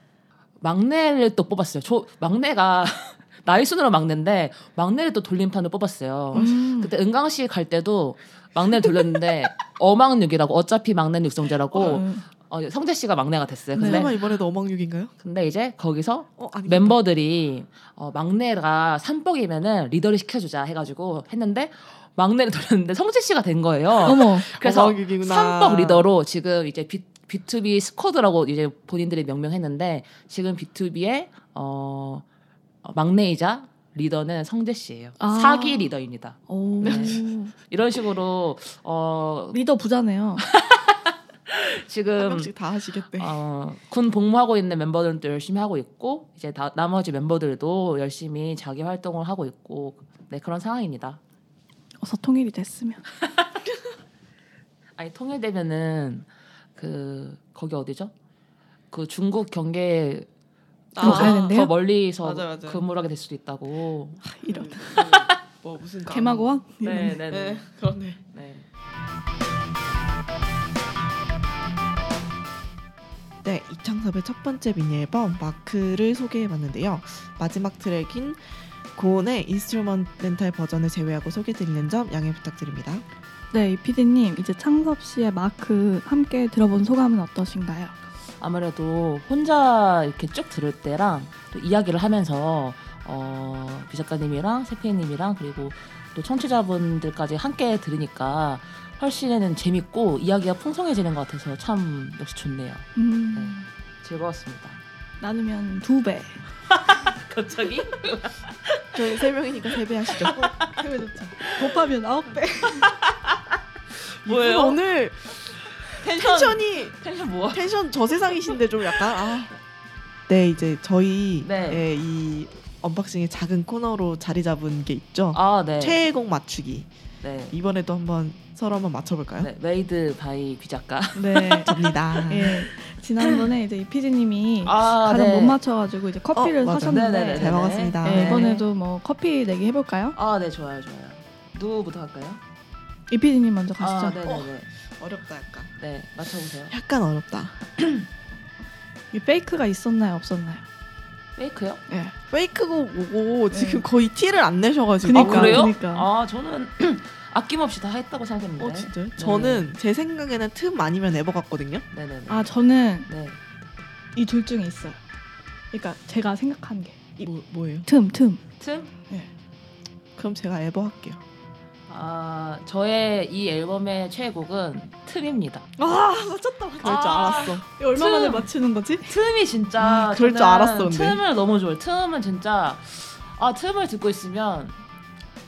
D: 막내를 또 뽑았어요. 저 막내가 나이 순으로 막내인데 막내를 또 돌림판을 뽑았어요.
A: 음.
D: 그때 은강 씨 갈 때도 막내를 돌렸는데 어망육이라고 어차피 막내는 육성재라고
A: 음.
D: 어, 성재 씨가 막내가 됐어요.
A: 네.
D: 근데
C: 설마 이번에도 어망육인가요?
D: 근데 이제 거기서
C: 어
D: 멤버들이 어, 막내가 삼복이면은 리더를 시켜주자 해가지고 했는데 막내를 돌렸는데 성재 씨가 된 거예요.
A: 어머.
D: 그래서
C: 어망육이구나.
D: 삼복 리더로 지금 이제 비, B2B 스쿼드라고 이제 본인들이 명명했는데 지금 B2B의 어, 어, 막내이자 리더는 성재 씨예요.
A: 아.
D: 사기 리더입니다.
A: 오.
D: 이런 식으로 어,
A: 리더 부자네요.
C: 한
D: 지금
C: 다 하시겠대.
D: 어, 군 복무하고 있는 멤버들도 열심히 하고 있고 이제 다, 나머지 멤버들도 열심히 자기 활동을 하고 있고 네 그런 상황입니다.
A: 어서 통일이 됐으면.
D: 아니 통일되면은 그 거기 어디죠? 그 중국 경계
A: 아?
D: 더 멀리서
C: 맞아, 맞아.
D: 근무를 하게 될 수도 있다고.
A: 이런.
C: 뭐 무슨
A: 개마고왕?
D: 네, 네, 네.
C: 네 그렇네.
D: 네.
C: 네, 이창섭의 첫 번째 미니 앨범 마크를 소개해봤는데요. 마지막 트랙인 Gone의 instrumental 버전을 제외하고 소개드리는 점 양해 부탁드립니다.
A: 네, 이 PD님 이제 창섭 씨의 마크 함께 들어본 소감은 어떠신가요?
D: 아무래도 혼자 이렇게 쭉 들을 때랑 또 이야기를 하면서 어, 비 작가님이랑 세피님이랑 그리고 또 청취자분들까지 함께 들으니까 훨씬 재밌고 이야기가 풍성해지는 것 같아서 참 역시 좋네요.
A: 음,
D: 즐거웠습니다.
A: 나누면 두 배.
D: 갑자기?
C: 저희 세 명이니까 세 배 하시죠.
A: 세배 좋죠. 곱하면 아홉 배.
D: 뭐예요?
C: 오늘 tension tension이
D: tension 뭐야?
C: 텐션 저 세상이신데 좀 약간 아. 네 이제 저희의
D: 네.
C: 이 unboxing의 작은 코너로 자리 잡은 게 있죠.
D: 아 네.
C: 최애곡 맞추기.
D: 네.
C: 이번에도 한번 서로 한번 맞춰볼까요?
D: 네. Made by 비 작가.
A: 네.
C: 접니다.
A: 예. 지난번에 이제 이 PD님이
D: 아
A: 가장
D: 네.
A: 못 맞춰가지고 이제 커피를
C: 어.
A: 사셨는데
D: 네네네.
C: 잘 먹었습니다.
A: 예, 이번에도 뭐 커피 내기 해볼까요?
D: 아, 네, 좋아요, 좋아요. 누구부터 할까요?
A: 이 PD님 먼저 가시죠.
D: 아, 네, 네, 네.
C: 어렵다 약간.
D: 네, 맞춰보세요.
C: 약간 어렵다.
A: 이 fake가 있었나요, 없었나요?
D: Fake요?
A: 예.
C: fake곡 오고
A: 네.
C: 지금 거의 티를 안 내셔가지고.
A: 그니까,
D: 아, 그래요?
A: 그니까.
D: 아, 저는 아낌없이 다 했다고 생각했는데.
C: 어 진짜요?
D: 네.
C: 저는 제 생각에는 틈 아니면 에버 같거든요.
D: 네, 네, 네.
A: 아 저는
D: 네.
A: 이둘 중에 있어요. 그러니까 제가 생각한
C: 게뭐 뭐예요?
A: 틈, 틈.
D: 틈?
C: 그럼 제가 에버 할게요.
D: 아, 저의 이 앨범의 최애곡은 틈입니다.
A: 아 맞췄다.
C: 그럴 줄
D: 아.
C: 알았어.
A: 이거 얼마 만에
D: 틈.
A: 맞추는 거지?
D: 틈이 진짜
C: 아, 그럴 줄 알았어, 근데.
D: 틈을 너무 좋아해요. 틈은 진짜 아 틈을 듣고 있으면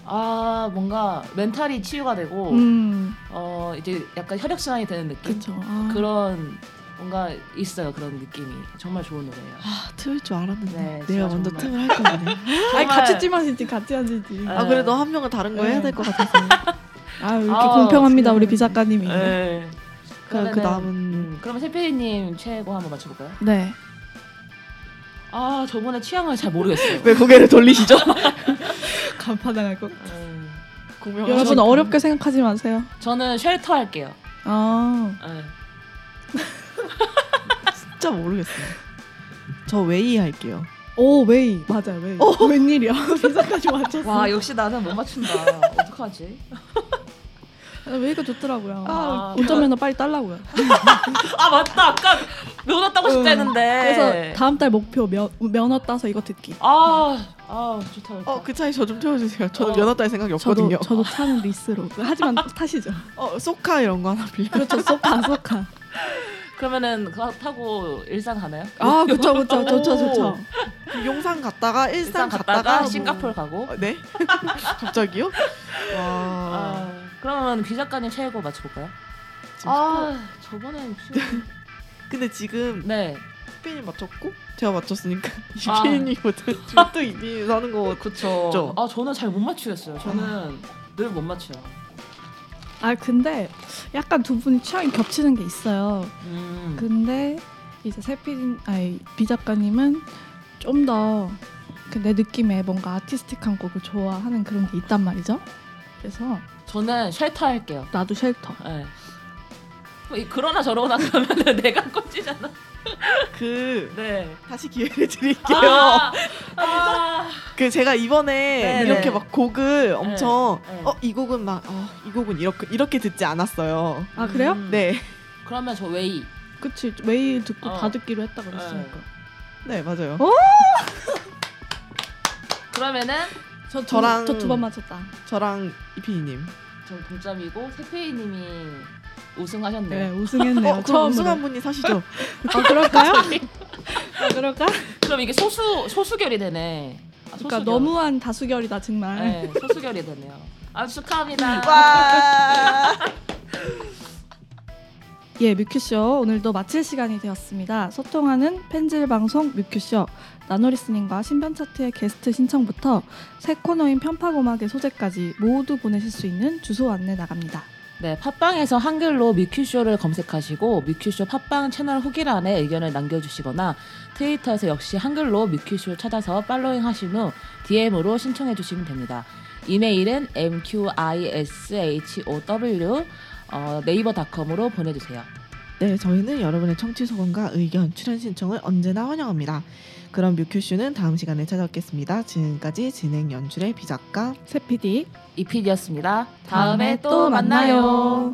D: 아 뭔가 멘탈이 치유가 되고
A: 음,
D: 어 이제 약간 혈액 순환이 되는 느낌
A: 그렇죠. 아,
D: 그런 뭔가 있어요 그런 느낌이 정말 좋은 노래예요.
C: 아 틀을 줄 알았는데
D: 네,
C: 내가 먼저
D: 정말.
C: 틈을 할 거거든요.
A: 아니 같이 찜하시지 같이 하시지.
D: 아,
C: 아 그래도 한 명은 다른 거 해야
A: 네.
C: 될것 같아서.
A: 아 이렇게
D: 아,
A: 공평합니다 우리 비 작가님이.
D: 네.
C: 그, 그 다음은
D: 음, 그러면 세피디님 최애곡 한번 맞춰볼까요?
A: 네.
D: 아 저번에 취향을 잘 모르겠어요.
C: 왜 고개를 돌리시죠?
A: 간파당할 것.
D: 음,
A: 여러분 어렵게 생각하지 마세요.
D: 저는 Shelter 할게요.
A: 아
D: 네.
C: 진짜 모르겠어요. 저 Way 할게요.
A: 오 Way 맞아요 Way. 웬일이야 비사까지 맞췄어.
D: 와 역시 나는 못 맞춘다. 어떡하지?
A: 아, Way가 좋더라고요.
D: 아,
A: 운전 면허 빨리 딸라고요.
D: 아 맞다 아까 면허 따고 싶다 했는데.
A: 그래서 다음 달 목표 면, 면허 따서 이거 듣기.
D: 아, 아 좋다 좋다.
C: 어그 차이 저좀 태워주세요. 저는
D: 어.
C: 면허 딸 생각이 없거든요.
A: 저도 저도 차는 리스로. 하지만 타시죠.
C: 어 소카 이런 거 하나 빌려.
A: 그렇죠. 소카 소카.
D: 그러면은 그거 타고 일산 가나요?
A: 아 그렇죠 그렇죠 좋죠 좋죠.
C: 그 용산 갔다가 일산,
D: 일산
C: 갔다가,
D: 갔다가
C: 뭐-
D: 싱가포르 가고.
C: 어, 네? 갑자기요? 와
D: 아, 그러면 비 작가님 최애곡 맞춰볼까요? 아 저번엔 좀-
C: 근데 지금
D: 네
C: 피님 맞췄고 제가 맞췄으니까
D: 아.
C: 이피님이거든. 또 이피 사는 거.
D: 그쵸.
C: 죠.
D: 아 저는 잘 못 맞추겠어요. 저는 늘못 맞춰요.
A: 아 근데 약간 두 분이 취향이 겹치는 게 있어요.
D: 음.
A: 근데 이제 세피딘 아니 비 작가님은 좀더그내 느낌에 뭔가 아티스틱한 곡을 좋아하는 그런 게 있단 말이죠. 그래서
D: 저는 Shelter 할게요.
A: 나도 Shelter.
D: 네. 뭐 이- 그러나 저러나 그러면 내가 꽂히잖아.
C: 그
D: 네.
C: 다시 기회를 드릴게요.
D: 아, 아,
C: 그 제가 이번에
D: 네,
C: 이렇게
D: 네.
C: 막 곡을 엄청
D: 네.
C: 어이 곡은 막 어, 이 곡은 이렇게 이렇게 듣지 않았어요.
A: 아 그래요?
D: 음.
C: 네,
D: 그러면 저 Way.
A: 그치 매일 듣고
D: 어.
A: 다 듣기로 했다 그랬으니까.
C: 네 맞아요.
A: 어?
D: 그러면은
A: 저
C: 저랑-
A: 저두 번 맞췄다.
C: 저랑 이피님.
D: 전 동점이고 세페이님이 우승하셨네요.
A: 네 우승했네요.
C: 어, 그럼. 우승한 분이 사시죠.
A: 아 그럴까요? 아 그럴까?
D: 그럼 이게 소수 소수결이 되네. 아,
A: 그러니까
D: 소수결.
A: 너무한 다수결이다 정말.
D: 네, 소수결이 되네요. 아 축하합니다.
C: 와.
A: 예, 뮤큐쇼 오늘도 마칠 시간이 되었습니다. 소통하는 팬질 방송 뮤큐쇼 나노리스닝과 신변 차트의 게스트 신청부터 새 코너인 편파고막의 소재까지 모두 보내실 수 있는 주소 안내 나갑니다.
D: 네, 팟빵에서 한글로 뮤큐쇼를 검색하시고 뮤큐쇼 팟빵 채널 후기란에 의견을 남겨주시거나 트위터에서 역시 한글로 뮤큐쇼 찾아서 팔로잉 하신 후 DM으로 신청해 주시면 됩니다. 이메일은 mqishow 어, 네이버닷컴으로 보내주세요.
C: 네, 저희는 여러분의 청취 소감과 의견, 출연 신청을 언제나 환영합니다. 그럼 뮤큐쇼는 다음 시간에 찾아뵙겠습니다. 지금까지 진행 연출의 비작가
A: 세피디
D: 이피디였습니다. 다음에 또 만나요.